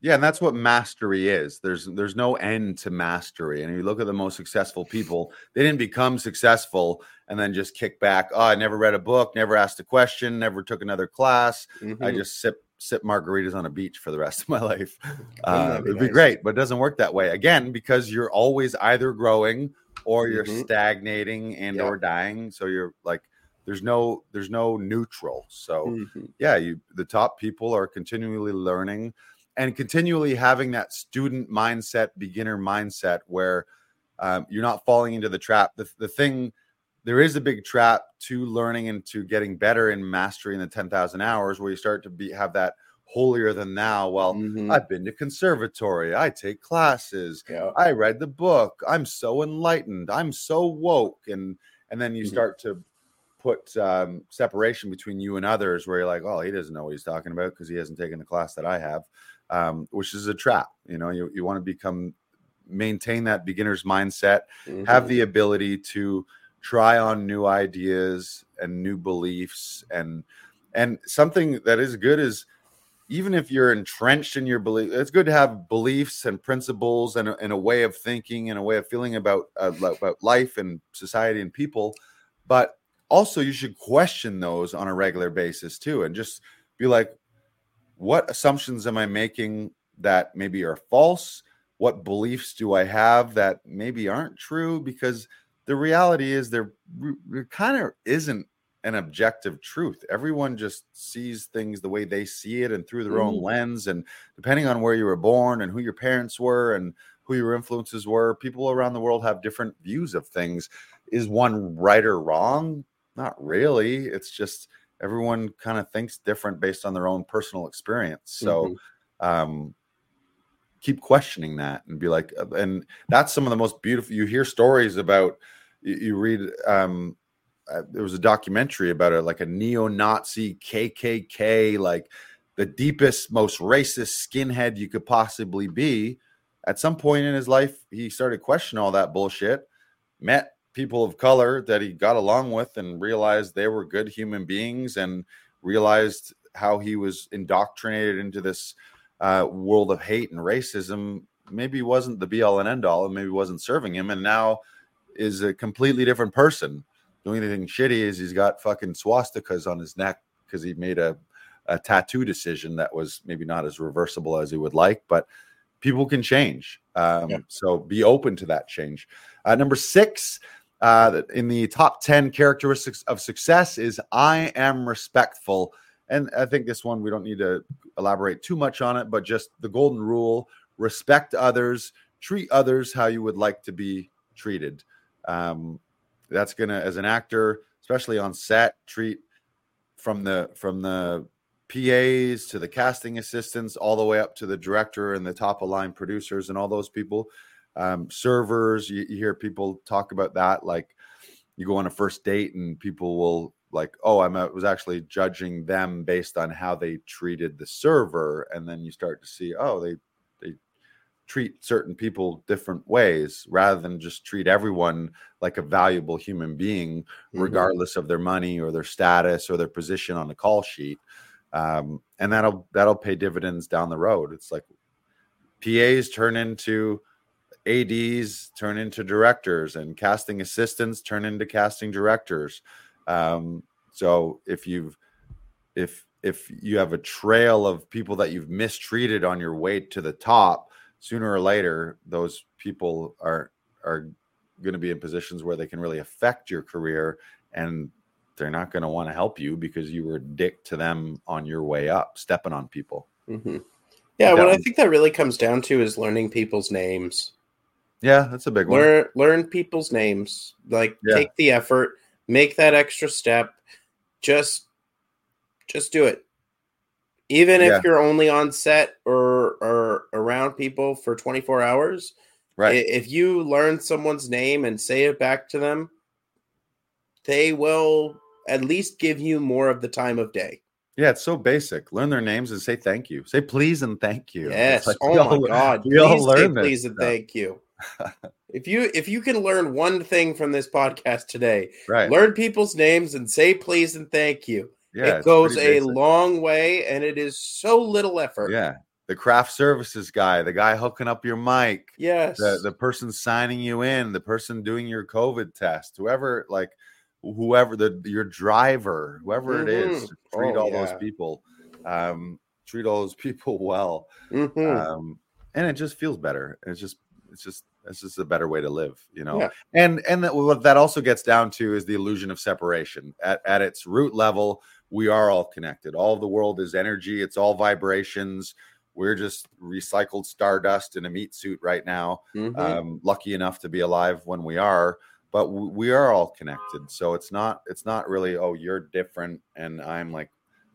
yeah and that's what mastery is there's there's no end to mastery and you look at the most successful people they didn't become successful and then just kick back oh i never read a book never asked a question never took another class mm-hmm. i just sip sip margaritas on a beach for the rest of my life uh, be it'd nice. be great but it doesn't work that way again because you're always either growing or you're mm-hmm. stagnating and yep. or dying so you're like there's no there's no neutral so mm-hmm. yeah you the top people are continually learning and continually having that student mindset beginner mindset where um, you're not falling into the trap the, the thing there is a big trap to learning and to getting better and mastering the 10,000 hours where you start to be have that holier than thou. Well, mm-hmm. I've been to conservatory, I take classes, yeah. I read the book, I'm so enlightened, I'm so woke, and and then you mm-hmm. start to put um, separation between you and others, where you're like, oh, he doesn't know what he's talking about because he hasn't taken the class that I have, um, which is a trap. You know, you you want to become maintain that beginner's mindset, mm-hmm. have the ability to try on new ideas and new beliefs and and something that is good is even if you're entrenched in your belief, it's good to have beliefs and principles and a, and a way of thinking and a way of feeling about uh, about life and society and people. But also, you should question those on a regular basis too, and just be like, what assumptions am I making that maybe are false? What beliefs do I have that maybe aren't true? Because the reality is there, there kind of isn't an objective truth. Everyone just sees things the way they see it and through their mm. own lens. And depending on where you were born and who your parents were and who your influences were, people around the world have different views of things. Is one right or wrong? Not really. It's just everyone kind of thinks different based on their own personal experience. So, mm-hmm. um, keep questioning that and be like, uh, and that's some of the most beautiful. You hear stories about. You, you read um, uh, there was a documentary about it, like a neo-Nazi KKK, like the deepest, most racist skinhead you could possibly be. At some point in his life, he started questioning all that bullshit. Met people of color that he got along with, and realized they were good human beings, and realized how he was indoctrinated into this uh, world of hate and racism. Maybe wasn't the be all and end all, and maybe wasn't serving him, and now is a completely different person the only thing shitty is he's got fucking swastikas on his neck because he made a, a tattoo decision that was maybe not as reversible as he would like, but people can change. Um, yeah. So be open to that change. Uh, number six uh, in the top 10 characteristics of success is I am respectful. And I think this one we don't need to elaborate too much on it, but just the golden rule respect others, treat others how you would like to be treated. Um, that's gonna as an actor especially on set treat from the from the PAs to the casting assistants all the way up to the director and the top of line producers and all those people um, servers you, you hear people talk about that like you go on a first date and people will like oh I'm, i was actually judging them based on how they treated the server. And then you start to see oh they they treat certain people different ways rather than just treat everyone like a valuable human being mm-hmm. regardless of their money or their status or their position on the call sheet. Um, and that'll that'll pay dividends down the road. It's like pas turn into ads turn into directors and casting assistants turn into casting directors. Um, so if you've if if you have a trail of people that you've mistreated on your way to the top sooner or later those people are are going to be in positions where they can really affect your career and they're not going to want to help you because you were a dick to them on your way up stepping on people. Mm-hmm. yeah what i think that really comes down to is learning people's names yeah that's a big one learn learn people's names like yeah. take the effort make that extra step just just do it even if yeah. you're only on set or or around people for 24 hours right if you learn someone's name and say it back to them they will at least give you more of the time of day yeah, it's so basic. Learn their names and say thank you. Say please and thank you. Yes. Like, oh my all, god. We please all learn please and thank you. If you if you can learn one thing from this podcast today, right? Learn people's names and say please and thank you. Yeah, it goes a long way and it is so little effort. Yeah. The craft services guy, the guy hooking up your mic, yes, the, the person signing you in, the person doing your COVID test, whoever, like whoever the your driver, whoever mm-hmm. it is, mm-hmm. treat oh, all yeah. those people, um, treat all those people well, mm-hmm. um, and it just feels better. It's just, it's just, it's is a better way to live, you know. Yeah. And and that, what that also gets down to is the illusion of separation. At at its root level, we are all connected. All the world is energy, it's all vibrations. We're just recycled stardust in a meat suit right now. Mm-hmm. Um, lucky enough to be alive when we are, but w- we are all connected. So it's not it's not really oh you're different and I'm like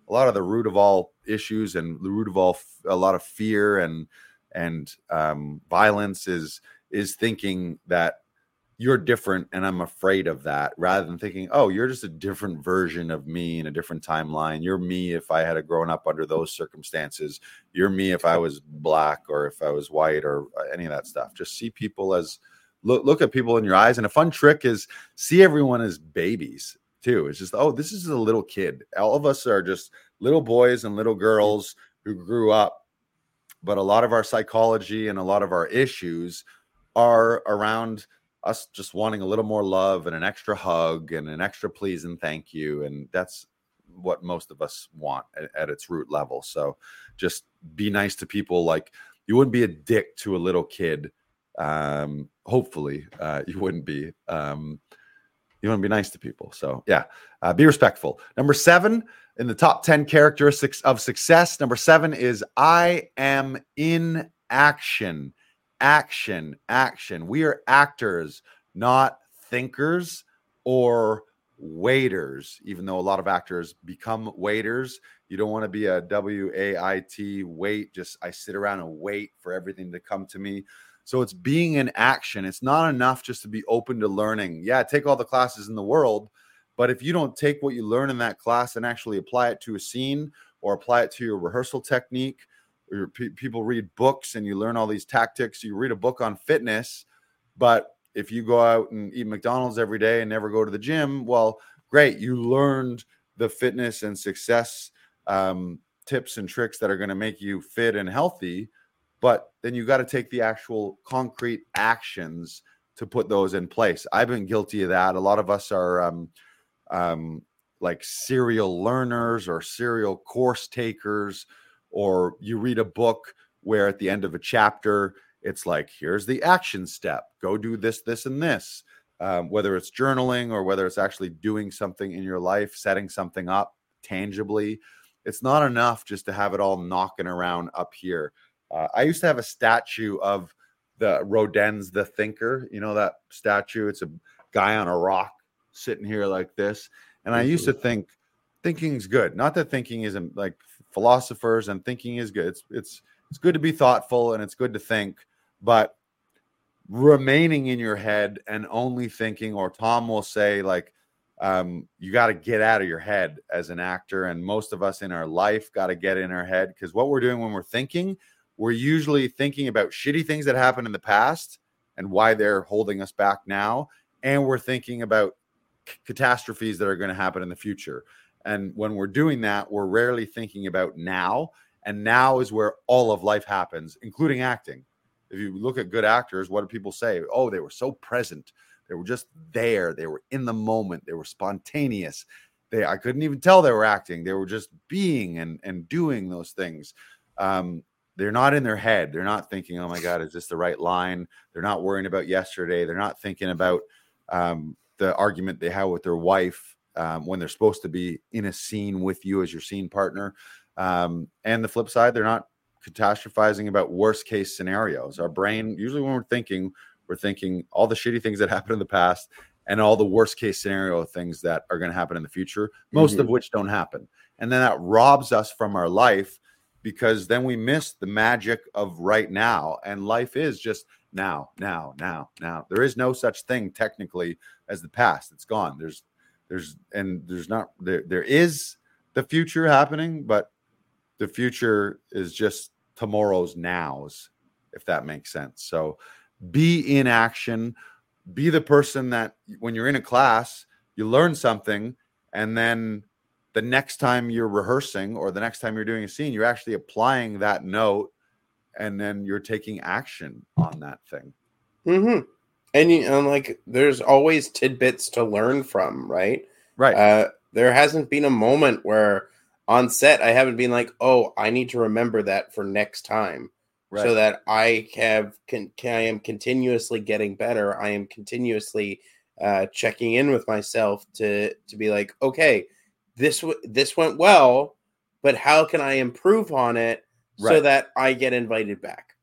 a lot of the root of all issues and the root of all a lot of fear and and um, violence is is thinking that you're different and I'm afraid of that rather than thinking, oh, you're just a different version of me in a different timeline. You're me if I had grown up under those circumstances. You're me if I was black or if I was white or uh, any of that stuff. Just see people as look look at people in your eyes. And a fun trick is see everyone as babies too. It's just, oh, this is a little kid. All of us are just little boys and little girls who grew up. But a lot of our psychology and a lot of our issues are around us just wanting a little more love and an extra hug and an extra please and thank you. And that's what most of us want at, at its root level. So just be nice to people. Like you wouldn't be a dick to a little kid. Um, hopefully, uh, you wouldn't be. Um, you want to be nice to people. So yeah, uh, be respectful. Number seven in the top 10 characteristics of success. Number seven is I am in action action, action. We are actors, not thinkers or waiters, even though a lot of actors become waiters. You don't want to be a W A I T wait, just I sit around and wait for everything to come to me. So it's being in action. It's not enough just to be open to learning. Yeah, take all the classes in the world, but if you don't take what you learn in that class and actually apply it to a scene or apply it to your rehearsal technique or people read books and you learn all these tactics. You read a book on fitness, but if you go out and eat McDonald's every day and never go to the gym, well, great, you learned the fitness and success um, tips and tricks that are going to make you fit and healthy. But then you got to take the actual concrete actions to put those in place. I've been guilty of that. A lot of us are um, um, like serial learners or serial course takers or you read a book where at the end of a chapter it's like here's the action step. Go do this this and this. Um, whether it's journaling or whether it's actually doing something in your life setting something up tangibly it's not enough just to have it all knocking around up here. Uh, i used to have a statue of the rodin's the thinker you know that statue? It's a guy on a rock sitting here like this and i used to think thinking's good. Not that thinking isn't like philosophers and thinking is good. It's it's it's good to be thoughtful and it's good to think, but remaining in your head and only thinking, or Tom will say, like, um, you got to get out of your head as an actor. And most of us in our life got to get in our head because what we're doing when we're thinking, we're usually thinking about shitty things that happened in the past and why they're holding us back now. And we're thinking about catastrophes that are going to happen in the future. And when we're doing that, we're rarely thinking about now. And now is where all of life happens, including acting. If you look at good actors, what do people say? Oh, they were so present. They were just there. They were in the moment. They were spontaneous. They I couldn't even tell they were acting. They were just being and and doing those things. Um, they're not in their head. They're not thinking, "Oh my God, is this the right line?" They're not worrying about yesterday. They're not thinking about um, the argument they had with their wife um, when they're supposed to be in a scene with you as your scene partner. Um, and the flip side, they're not catastrophizing about worst case scenarios. Our brain, usually when we're thinking, we're thinking all the shitty things that happened in the past and all the worst case scenario things that are going to happen in the future, most mm-hmm. of which don't happen. And then that robs us from our life because then we miss the magic of right now. And life is just now, now, now, now. There is no such thing technically as the past. It's gone. There's, there's, and there's not, there, there is the future happening, but the future is just tomorrow's nows, if that makes sense. So be in action, be the person that when you're in a class, you learn something, and then the next time you're rehearsing or the next time you're doing a scene, you're actually applying that note and then you're taking action on that thing. Mm-hmm. And, you, and like, there's always tidbits to learn from, right? Right. Uh, there hasn't been a moment where on set I haven't been like, oh, I need to remember that for next time. Right. So that I have can, can I am continuously getting better. I am continuously uh, checking in with myself to to be like, okay, this w- this went well, but how can I improve on it right. so that I get invited back?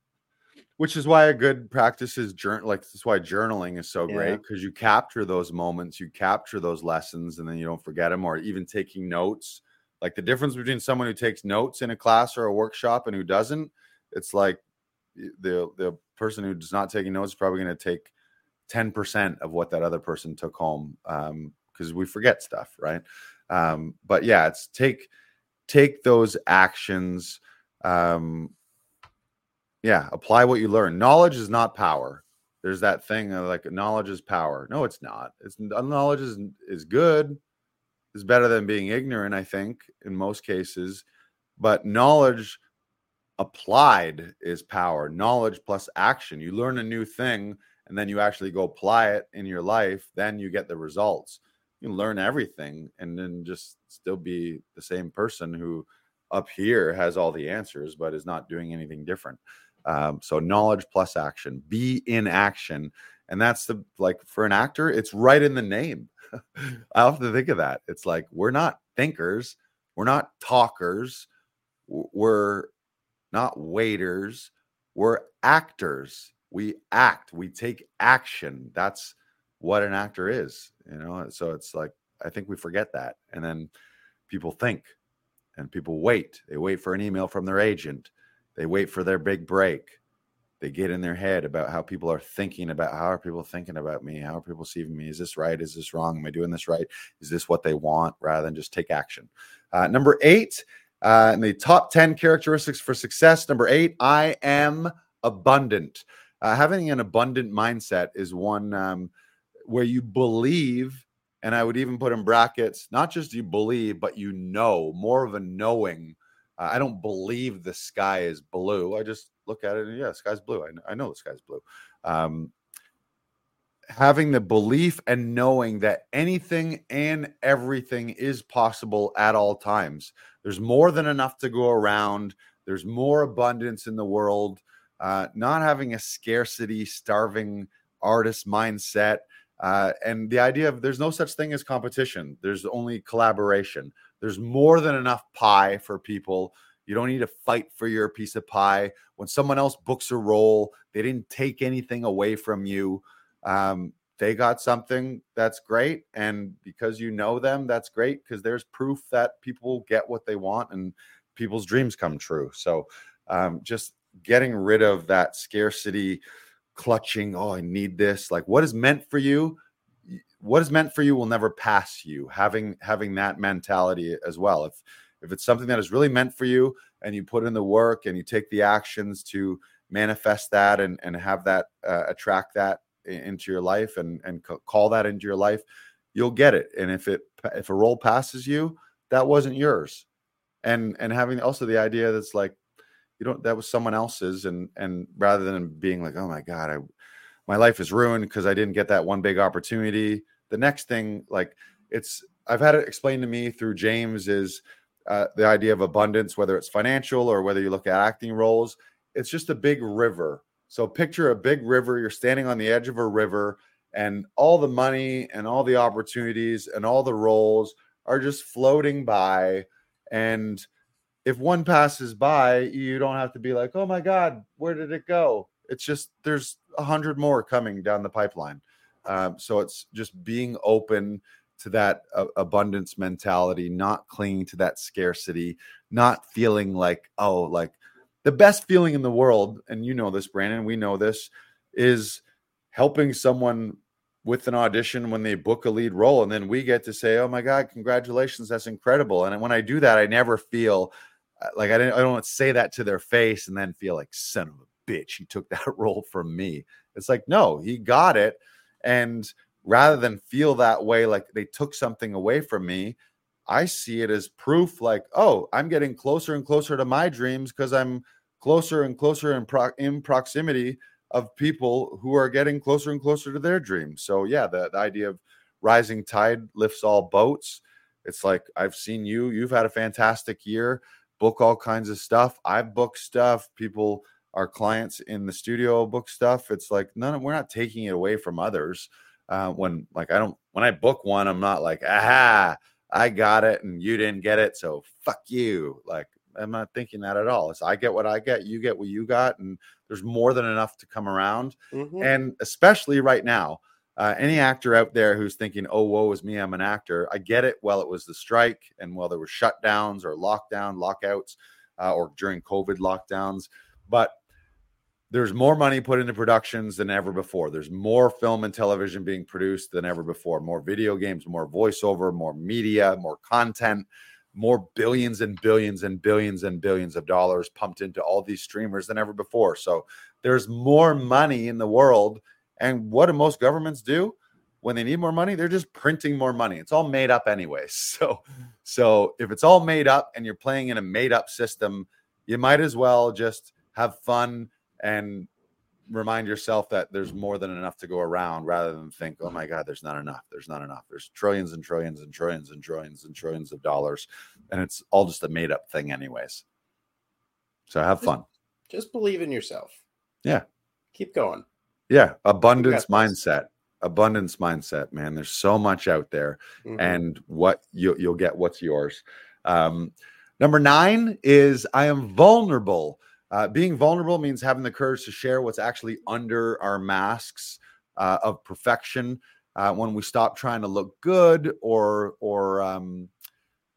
Which is why a good practice is journal. Like that's why journaling is so yeah. great because you capture those moments, you capture those lessons, and then you don't forget them. Or even taking notes. Like the difference between someone who takes notes in a class or a workshop and who doesn't, it's like the the person who does not taking notes is probably going to take ten percent of what that other person took home because um, we forget stuff, right? Um, but yeah, it's take take those actions. Um, yeah, apply what you learn. Knowledge is not power. There's that thing like knowledge is power. No, it's not. It's uh, knowledge is is good. Is better than being ignorant. I think in most cases, but knowledge applied is power. Knowledge plus action. You learn a new thing and then you actually go apply it in your life. Then you get the results you learn everything and then just still be the same person who up here has all the answers but is not doing anything different um, so knowledge plus action be in action and that's the like for an actor it's right in the name i often think of that it's like we're not thinkers we're not talkers we're not waiters we're actors we act we take action that's what an actor is, you know. So it's like I think we forget that, and then people think, and people wait. They wait for an email from their agent. They wait for their big break. They get in their head about how people are thinking about how are people thinking about me? How are people seeing me? Is this right? Is this wrong? Am I doing this right? Is this what they want? Rather than just take action. Uh, number eight, uh, in the top 10 characteristics for success, number eight, I am abundant. Uh, having an abundant mindset is one um, where you believe, and I would even put in brackets, not just you believe, but you know, more of a knowing. Uh, I don't believe the sky is blue. I just look at it and yeah, the sky's blue. I, I know the sky's blue. Um, having the belief and knowing that anything and everything is possible at all times. There's more than enough to go around. There's more abundance in the world. Uh, not having a scarcity, starving artist mindset, uh, and the idea of there's no such thing as competition, there's only collaboration. There's more than enough pie for people. You don't need to fight for your piece of pie. When someone else books a role, they didn't take anything away from you. Um, they got something that's great. And because you know them, that's great because there's proof that people get what they want and people's dreams come true. So um, just getting rid of that scarcity clutching, oh, I need this. Like what is meant for you, what is meant for you will never pass you. Having having that mentality as well. If if it's something that is really meant for you and you put in the work and you take the actions to manifest that and and have that uh, attract that into your life and and call that into your life, you'll get it. And if it if a role passes you, that wasn't yours. And and having also the idea that's like you don't that was someone else's and and rather than being like oh my god i my life is ruined because i didn't get that one big opportunity the next thing like it's i've had it explained to me through james is uh, the idea of abundance, whether it's financial or whether you look at acting roles, it's just a big river. So picture a big river. You're standing on the edge of a river, and all the money and all the opportunities and all the roles are just floating by. And if one passes by, you don't have to be like, oh my God, where did it go? It's just there's a hundred more coming down the pipeline. Um, so it's just being open to that uh, abundance mentality, not clinging to that scarcity, not feeling like, oh, like the best feeling in the world, and you know this, Brandon, we know this, is helping someone with an audition when they book a lead role. And then we get to say, oh my God, congratulations, that's incredible. And when I do that, I never feel uh, like I, didn't, I don't say that to their face and then feel like, son of a bitch, he took that role from me. It's like, no, he got it. And rather than feel that way, like they took something away from me, I see it as proof like, oh, I'm getting closer and closer to my dreams because I'm closer and closer in, pro- in proximity of people who are getting closer and closer to their dreams. So, yeah, the, the idea of rising tide lifts all boats. It's like, I've seen you, you've had a fantastic year, book all kinds of stuff. I've booked stuff. People, our clients in the studio book stuff. It's like, none, of we're not taking it away from others uh, when like I don't when I book one, I'm not like aha, I got it and you didn't get it, so fuck you. Like I'm not thinking that at all. It's I get what I get, you get what you got, and there's more than enough to come around. Mm-hmm. And especially right now, uh, any actor out there who's thinking, "Oh, woe is me, I'm an actor," I get it. Well, it was the strike, and while there were shutdowns or lockdown, lockouts, uh, or during COVID lockdowns, but there's more money put into productions than ever before. There's more film and television being produced than ever before. More video games, more voiceover, more media, more content, more billions and billions and billions and billions of dollars pumped into all these streamers than ever before. So there's more money in the world. And what do most governments do? When they need more money, they're just printing more money. It's all made up anyway. So so if it's all made up and you're playing in a made up system, you might as well just have fun and remind yourself that there's more than enough to go around rather than think, oh my God, there's not enough. There's not enough. There's trillions and trillions and trillions and trillions and trillions of dollars. And it's all just a made up thing, anyways. So have fun. Just believe in yourself. Yeah. Keep going. Yeah. Abundance mindset. Abundance mindset, man. There's so much out there. Mm-hmm. And what you, you'll get what's yours. Um, number nine is I am vulnerable uh, being vulnerable means having the courage to share what's actually under our masks uh, of perfection. Uh, when we stop trying to look good, or or um,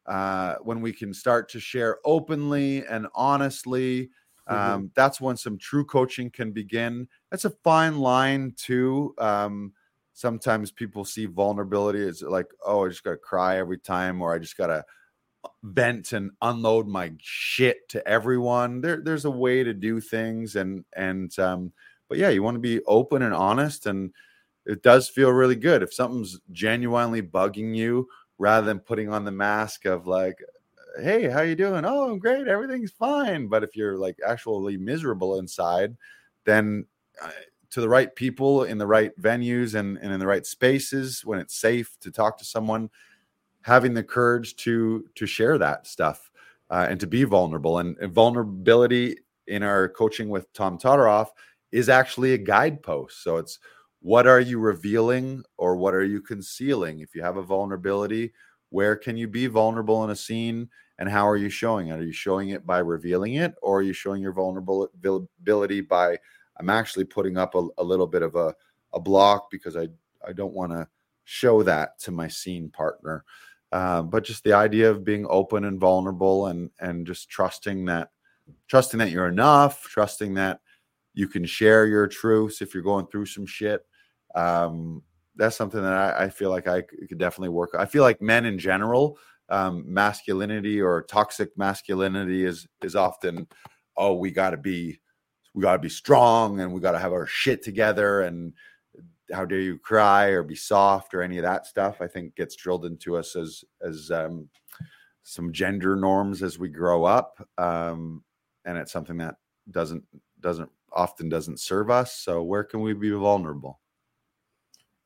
uh, when we can start to share openly and honestly, um, mm-hmm. that's when some true coaching can begin. That's a fine line too. Um, sometimes people see vulnerability as like, oh, I just got to cry every time, or I just got to vent and unload my shit to everyone. There, there's a way to do things, and and um, but yeah, you want to be open and honest, and it does feel really good if something's genuinely bugging you, rather than putting on the mask of like, hey, how you doing? Oh, I'm great, everything's fine. But if you're like actually miserable inside, then uh, to the right people in the right venues and, and in the right spaces when it's safe to talk to someone having the courage to to share that stuff uh, and to be vulnerable. And, and, vulnerability in our coaching with tom todoroff is actually a guidepost. So it's what are you revealing or what are you concealing? If you have a vulnerability where can you be vulnerable in a scene and how are you showing it? Are you showing it by revealing it or are you showing your vulnerability by i'm actually putting up a, a little bit of a, a block because i i don't want to show that to my scene partner uh, but just the idea of being open and vulnerable and and just trusting that trusting that you're enough trusting that you can share your truths if you're going through some shit um, that's something that I, I, feel like i could definitely work i feel like men in general um, masculinity or toxic masculinity is is often oh we got to be we got to be strong and we got to have our shit together and how dare you cry or be soft or any of that stuff i think gets drilled into us as as um, some gender norms as we grow up um, and it's something that doesn't doesn't often doesn't serve us so where can we be vulnerable?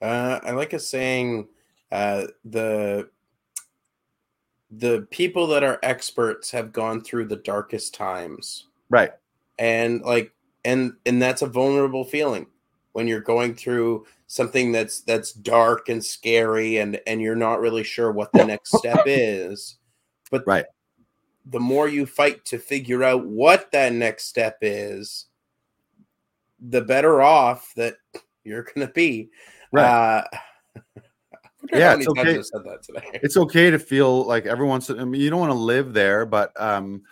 Uh, i like a saying uh, the the people that are experts have gone through the darkest times. Right. And like and and that's a vulnerable feeling when you're going through something that's that's dark and scary and and you're not really sure what the next step is but right the more you fight to figure out what that next step is the better off that you're going to be right. Uh, yeah, it's okay. It's okay to feel like everyone's. I mean, you don't want to live there, but um,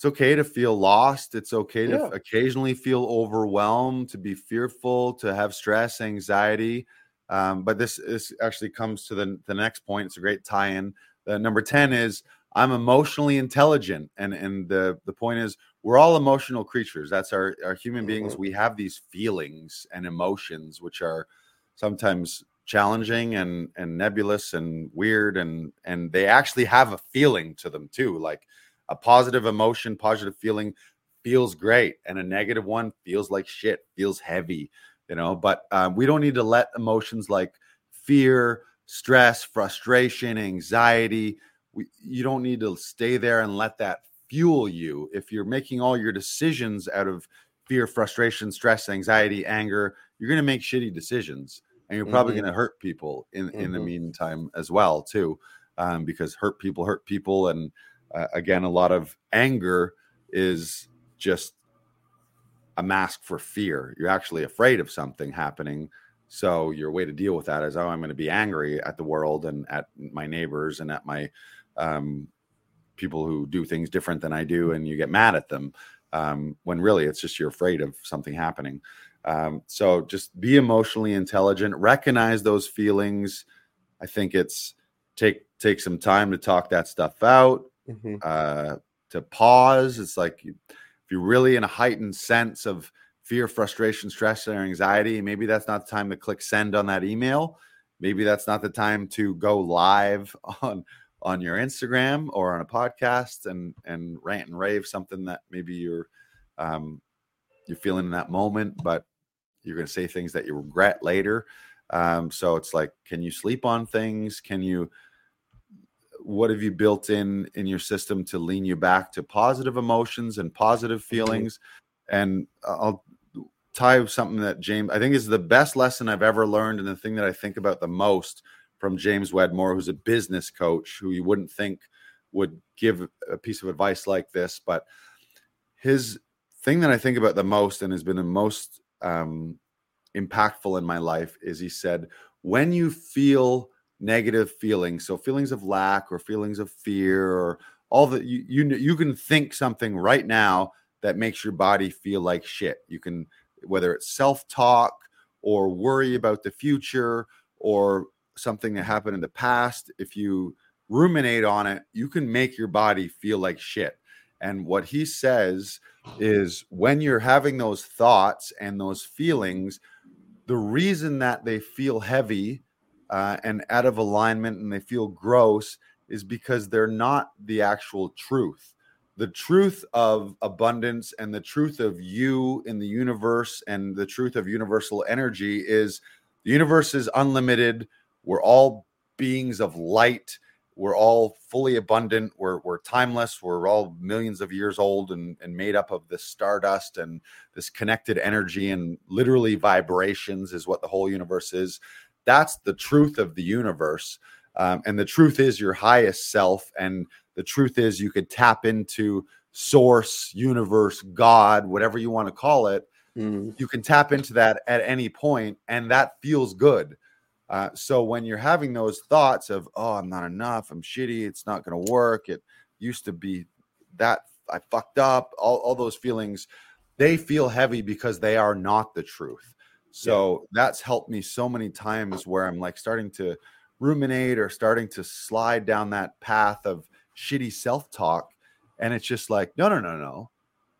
it's okay to feel lost. It's okay to yeah. occasionally feel overwhelmed, to be fearful, to have stress, anxiety. Um, but this this actually comes to the the next point. It's a great tie-in. The number ten is I'm emotionally intelligent, and and the the point is we're all emotional creatures. That's our our human beings. Mm-hmm. We have these feelings and emotions, which are sometimes challenging and and nebulous and weird and and they actually have a feeling to them too like a positive emotion positive feeling feels great and a negative one feels like shit feels heavy you know but um, we don't need to let emotions like fear stress frustration anxiety we, you don't need to stay there and let that fuel you if you're making all your decisions out of fear frustration stress anxiety anger you're going to make shitty decisions and you're probably mm-hmm. going to hurt people in mm-hmm. in the mm-hmm. meantime as well too um, because hurt people hurt people and uh, again a lot of anger is just a mask for fear. You're actually afraid of something happening so your way to deal with that is oh i'm going to be angry at the world and at my neighbors and at my um, people who do things different than i do and you get mad at them um, when really it's just you're afraid of something happening. Um, so just be emotionally intelligent, recognize those feelings. I think it's take take some time to talk that stuff out, mm-hmm. uh, to pause. It's like you, if you're really in a heightened sense of fear, frustration, stress, or anxiety, maybe that's not the time to click send on that email. Maybe that's not the time to go live on on your Instagram or on a podcast and and rant and rave something that maybe you're um, you're feeling in that moment, but you're going to say things that you regret later. Um, so it's like, can you sleep on things? Can you, what have you built in in your system to lean you back to positive emotions and positive mm-hmm. feelings? And I'll tie something that James, I think is the best lesson I've ever learned. And the thing that I think about the most from James Wedmore, who's a business coach who you wouldn't think would give a piece of advice like this, but his thing that I think about the most and has been the most um, impactful in my life is he said, when you feel negative feelings, so feelings of lack or feelings of fear or all that you, you you can think something right now that makes your body feel like shit. You can whether it's self-talk or worry about the future or something that happened in the past, if you ruminate on it, you can make your body feel like shit. And what he says is when you're having those thoughts and those feelings, the reason that they feel heavy uh, and out of alignment and they feel gross is because they're not the actual truth. The truth of abundance and the truth of you in the universe and the truth of universal energy is the universe is unlimited. We're all beings of light we're all fully abundant we're, we're timeless we're all millions of years old and, and made up of this stardust and this connected energy and literally vibrations is what the whole universe is that's the truth of the universe um, and the truth is your highest self and the truth is you could tap into source universe god whatever you want to call it mm. you can tap into that at any point and that feels good uh, so when you're having those thoughts of, oh, I'm not enough, I'm shitty, it's not going to work, it used to be that I fucked up, all, all those feelings, they feel heavy because they are not the truth. So yeah. that's helped me so many times where I'm like starting to ruminate or starting to slide down that path of shitty self talk. And it's just like, no, no, no, no.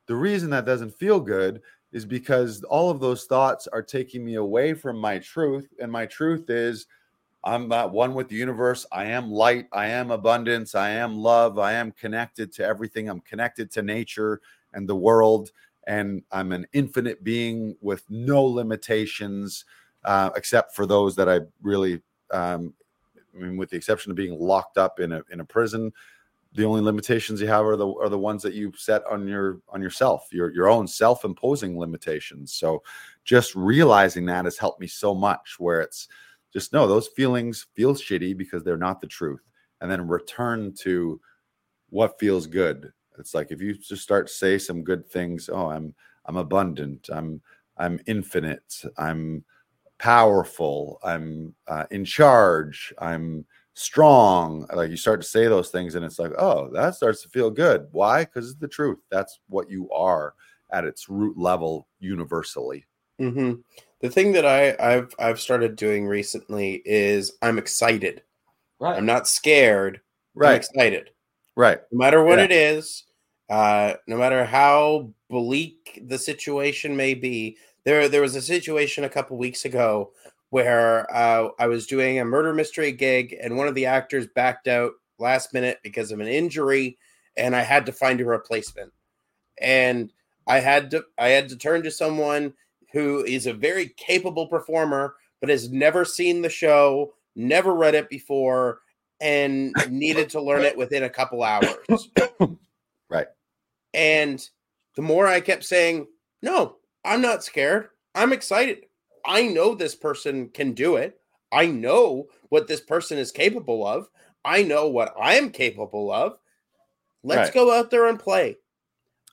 The reason that doesn't feel good is because all of those thoughts are taking me away from my truth. And my truth is I'm that one with the universe. I am light. I am abundance. I am love. I am connected to everything. I'm connected to nature and the world. And I'm an infinite being with no limitations, uh, except for those that I really, um, I mean, with the exception of being locked up in a in a prison. the only limitations you have are the are the ones that you set on your on yourself your your own self-imposing limitations so just realizing that has helped me so much where it's just no those feelings feel shitty because they're not the truth and then return to what feels good it's like if you just start to say some good things oh i'm i'm abundant i'm i'm infinite i'm powerful i'm uh, in charge i'm strong. Like you start to say those things and it's like oh that starts to feel good. Why? Because it's the truth. That's what you are at its root level universally. Hmm The thing that I, I've I've started doing recently is I'm excited. right. I'm not scared. I'm right. excited. right. No matter what Yeah. it is, uh, no matter how bleak the situation may be. There there was a situation a couple weeks ago where uh, I was doing a murder mystery gig and one of the actors backed out last minute because of an injury, and I had to find a replacement. And I had to I had to turn to someone who is a very capable performer, but has never seen the show, never read it before, and needed to learn it within a couple hours. Right. And the more I kept saying, No, I'm not scared. I'm excited. I know this person can do it. I know what this person is capable of. I know what I'm capable of. Let's Right. go out there and play.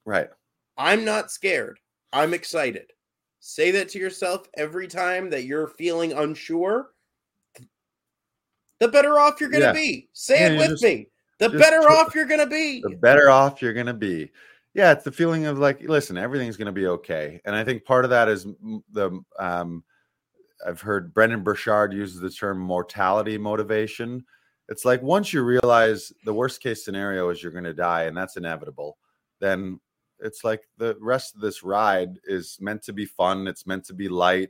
right I'm not scared. I'm excited. Say that to yourself every time that you're feeling unsure. The better off you're going to Yeah. be. Say Yeah, it with just- me. The just better off you're going to be. the better off you're going to be. Yeah, it's the feeling of like, listen, everything's going to be okay. And I think part of that is the um, I've heard Brendon Burchard uses the term mortality motivation. It's like once you realize the worst case scenario is you're going to die, and that's inevitable, then it's like the rest of this ride is meant to be fun. It's meant to be light.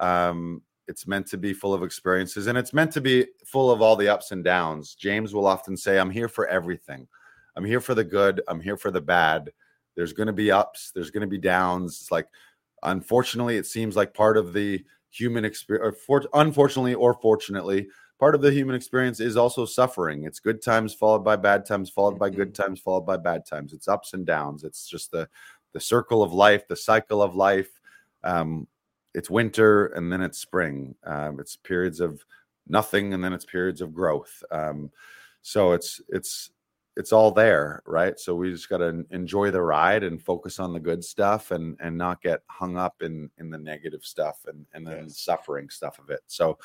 Um, it's meant to be full of experiences, and it's meant to be full of all the ups and downs. James will often say, "I'm here for everything. I'm here for the good. I'm here for the bad. There's going to be ups. There's going to be downs. It's like, unfortunately, it seems like part of the human experience, for, unfortunately or fortunately, part of the human experience is also suffering. It's good times followed by bad times, followed by good times, followed by bad times. It's ups and downs. It's just the the circle of life, the cycle of life. Um, it's winter and then it's spring. Um, it's periods of nothing and then it's periods of growth. Um, so it's it's it's all there, right? So we just got to enjoy the ride and focus on the good stuff and and not get hung up in in the negative stuff and and then Yes. suffering stuff of it. So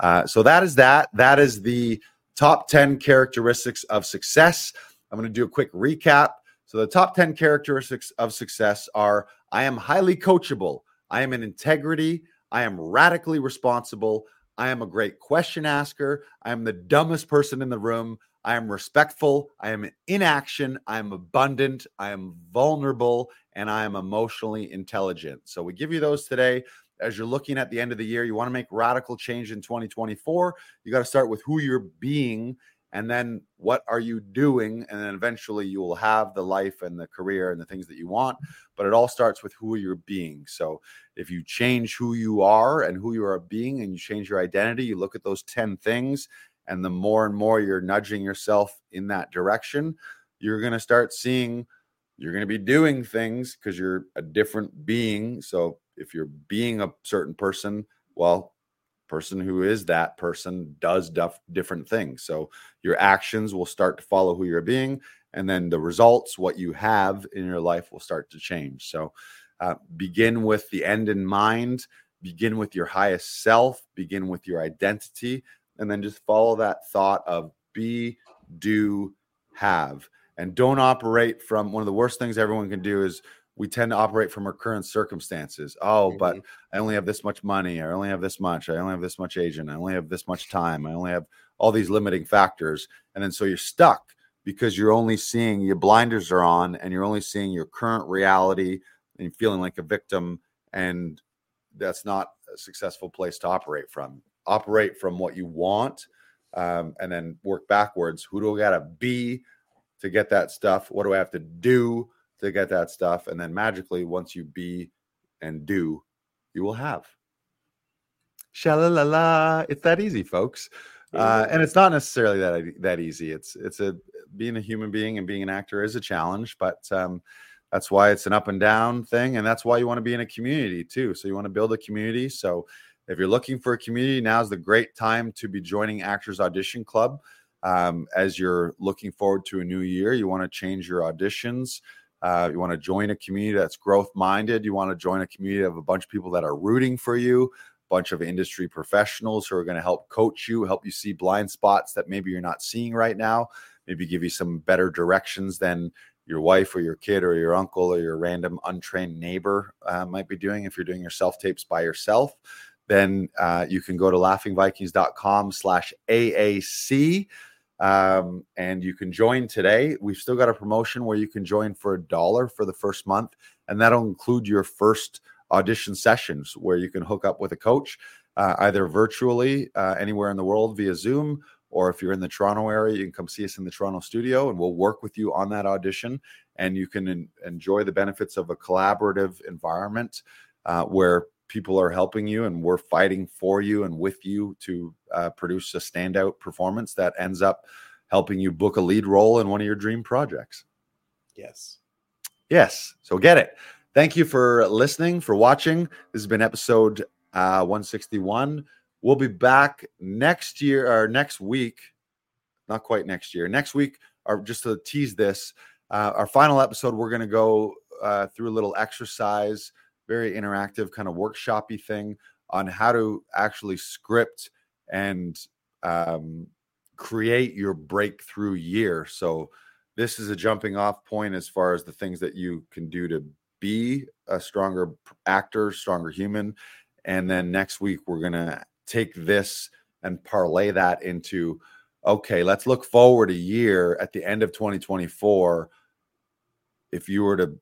uh, so that is that. That is the top 10 characteristics of success. I'm going to do a quick recap. So the top 10 characteristics of success are I am highly coachable. I am an integrity. I am radically responsible. I am a great question asker. I am the dumbest person in the room. I am respectful. I am in action. I am abundant. I am vulnerable. And I am emotionally intelligent. So we give you those today. As you're looking at the end of the year, you want to make radical change in 2024. You got to start with who you're being and then what are you doing? And then eventually you will have the life and the career and the things that you want but it all starts with who you're being. So if you change who you are and who you are being and you change your identity you look at those 10 things and the more and more you're nudging yourself in that direction you're going to start seeing you're going to be doing things because you're a different being. So if you're being a certain person well person who is that person does duff, different things. So your actions will start to follow who you're being and then the results what you have in your life will start to change. So uh, begin with the end in mind begin with your highest self begin with your identity and then just follow that thought of be do have. And don't operate from one of the worst things everyone can do is we tend to operate from our current circumstances oh but I only have this much money. I only have this much. I only have this much agent. I only have this much time. I only have all these limiting factors. And then so you're stuck because you're only seeing your blinders are on and you're only seeing your current reality and feeling like a victim. And that's not a successful place to operate from. Operate from what you want um, and then work backwards. Who do I got to be to get that stuff? What do I have to do to get that stuff? And then magically, once you be and do, you will have. Shalalala. It's that easy, folks. Uh, and it's not necessarily that that easy. It's it's a being a human being and being an actor is a challenge, but um, that's why it's an up and down thing, and that's why you want to be in a community too. So you want to build a community. So if you're looking for a community, now's the great time to be joining Actors Audition Club. Um, as you're looking forward to a new year, you want to change your auditions. Uh, you want to join a community that's growth minded. You want to join a community of a bunch of people that are rooting for you, a bunch of industry professionals who are going to help coach you, help you see blind spots that maybe you're not seeing right now, maybe give you some better directions than your wife or your kid or your uncle or your random untrained neighbor uh, might be doing if you're doing your self tapes by yourself then uh, you can go to laughingvikings.com slash aac um, and you can join today we've still got a promotion where you can join for a dollar for the first month and that'll include your first audition sessions where you can hook up with a coach uh, either virtually uh, anywhere in the world via zoom or if you're in the Toronto area, you can come see us in the Toronto studio and we'll work with you on that audition. And you can en- enjoy the benefits of a collaborative environment uh, where people are helping you and we're fighting for you and with you to uh, produce a standout performance that ends up helping you book a lead role in one of your dream projects. Yes. Yes. So get it. Thank you for listening, for watching. This has been episode uh, 161. We'll be back next year or next week, not quite next year. Next week, or just to tease this, uh, our final episode, we're going to go uh, through a little exercise, very interactive, kind of workshoppy thing on how to actually script and um, create your breakthrough year. So, this is a jumping off point as far as the things that you can do to be a stronger actor, stronger human. And then next week, we're going to take this and parlay that into okay, let's look forward a year at the end of 2024. If you were to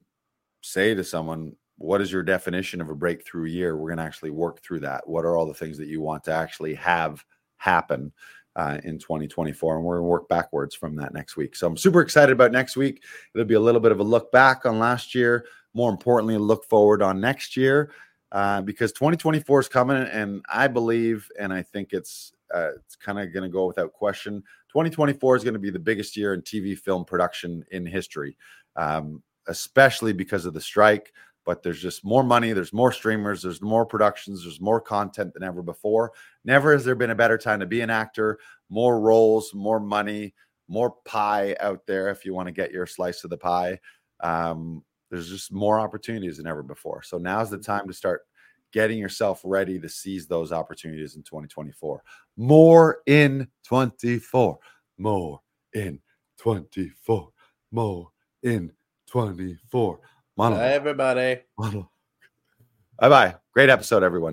say to someone, what is your definition of a breakthrough year? We're going to actually work through that. What are all the things that you want to actually have happen uh, in 2024? And we're going to work backwards from that next week. So I'm super excited about next week. It'll be a little bit of a look back on last year. More importantly, look forward on next year uh, because 2024 is coming, and I believe, and I think it's uh, it's kind of going to go without question. 2024 is going to be the biggest year in TV film production in history, um, especially because of the strike. But there's just more money, there's more streamers, there's more productions, there's more content than ever before. Never has there been a better time to be an actor. More roles, more money, more pie out there if you want to get your slice of the pie. Um, there's just more opportunities than ever before. So now's the time to start getting yourself ready to seize those opportunities in 2024. More in 24. More in 24. More in 24. Monologue. Bye, everybody. Bye bye. Great episode, everyone.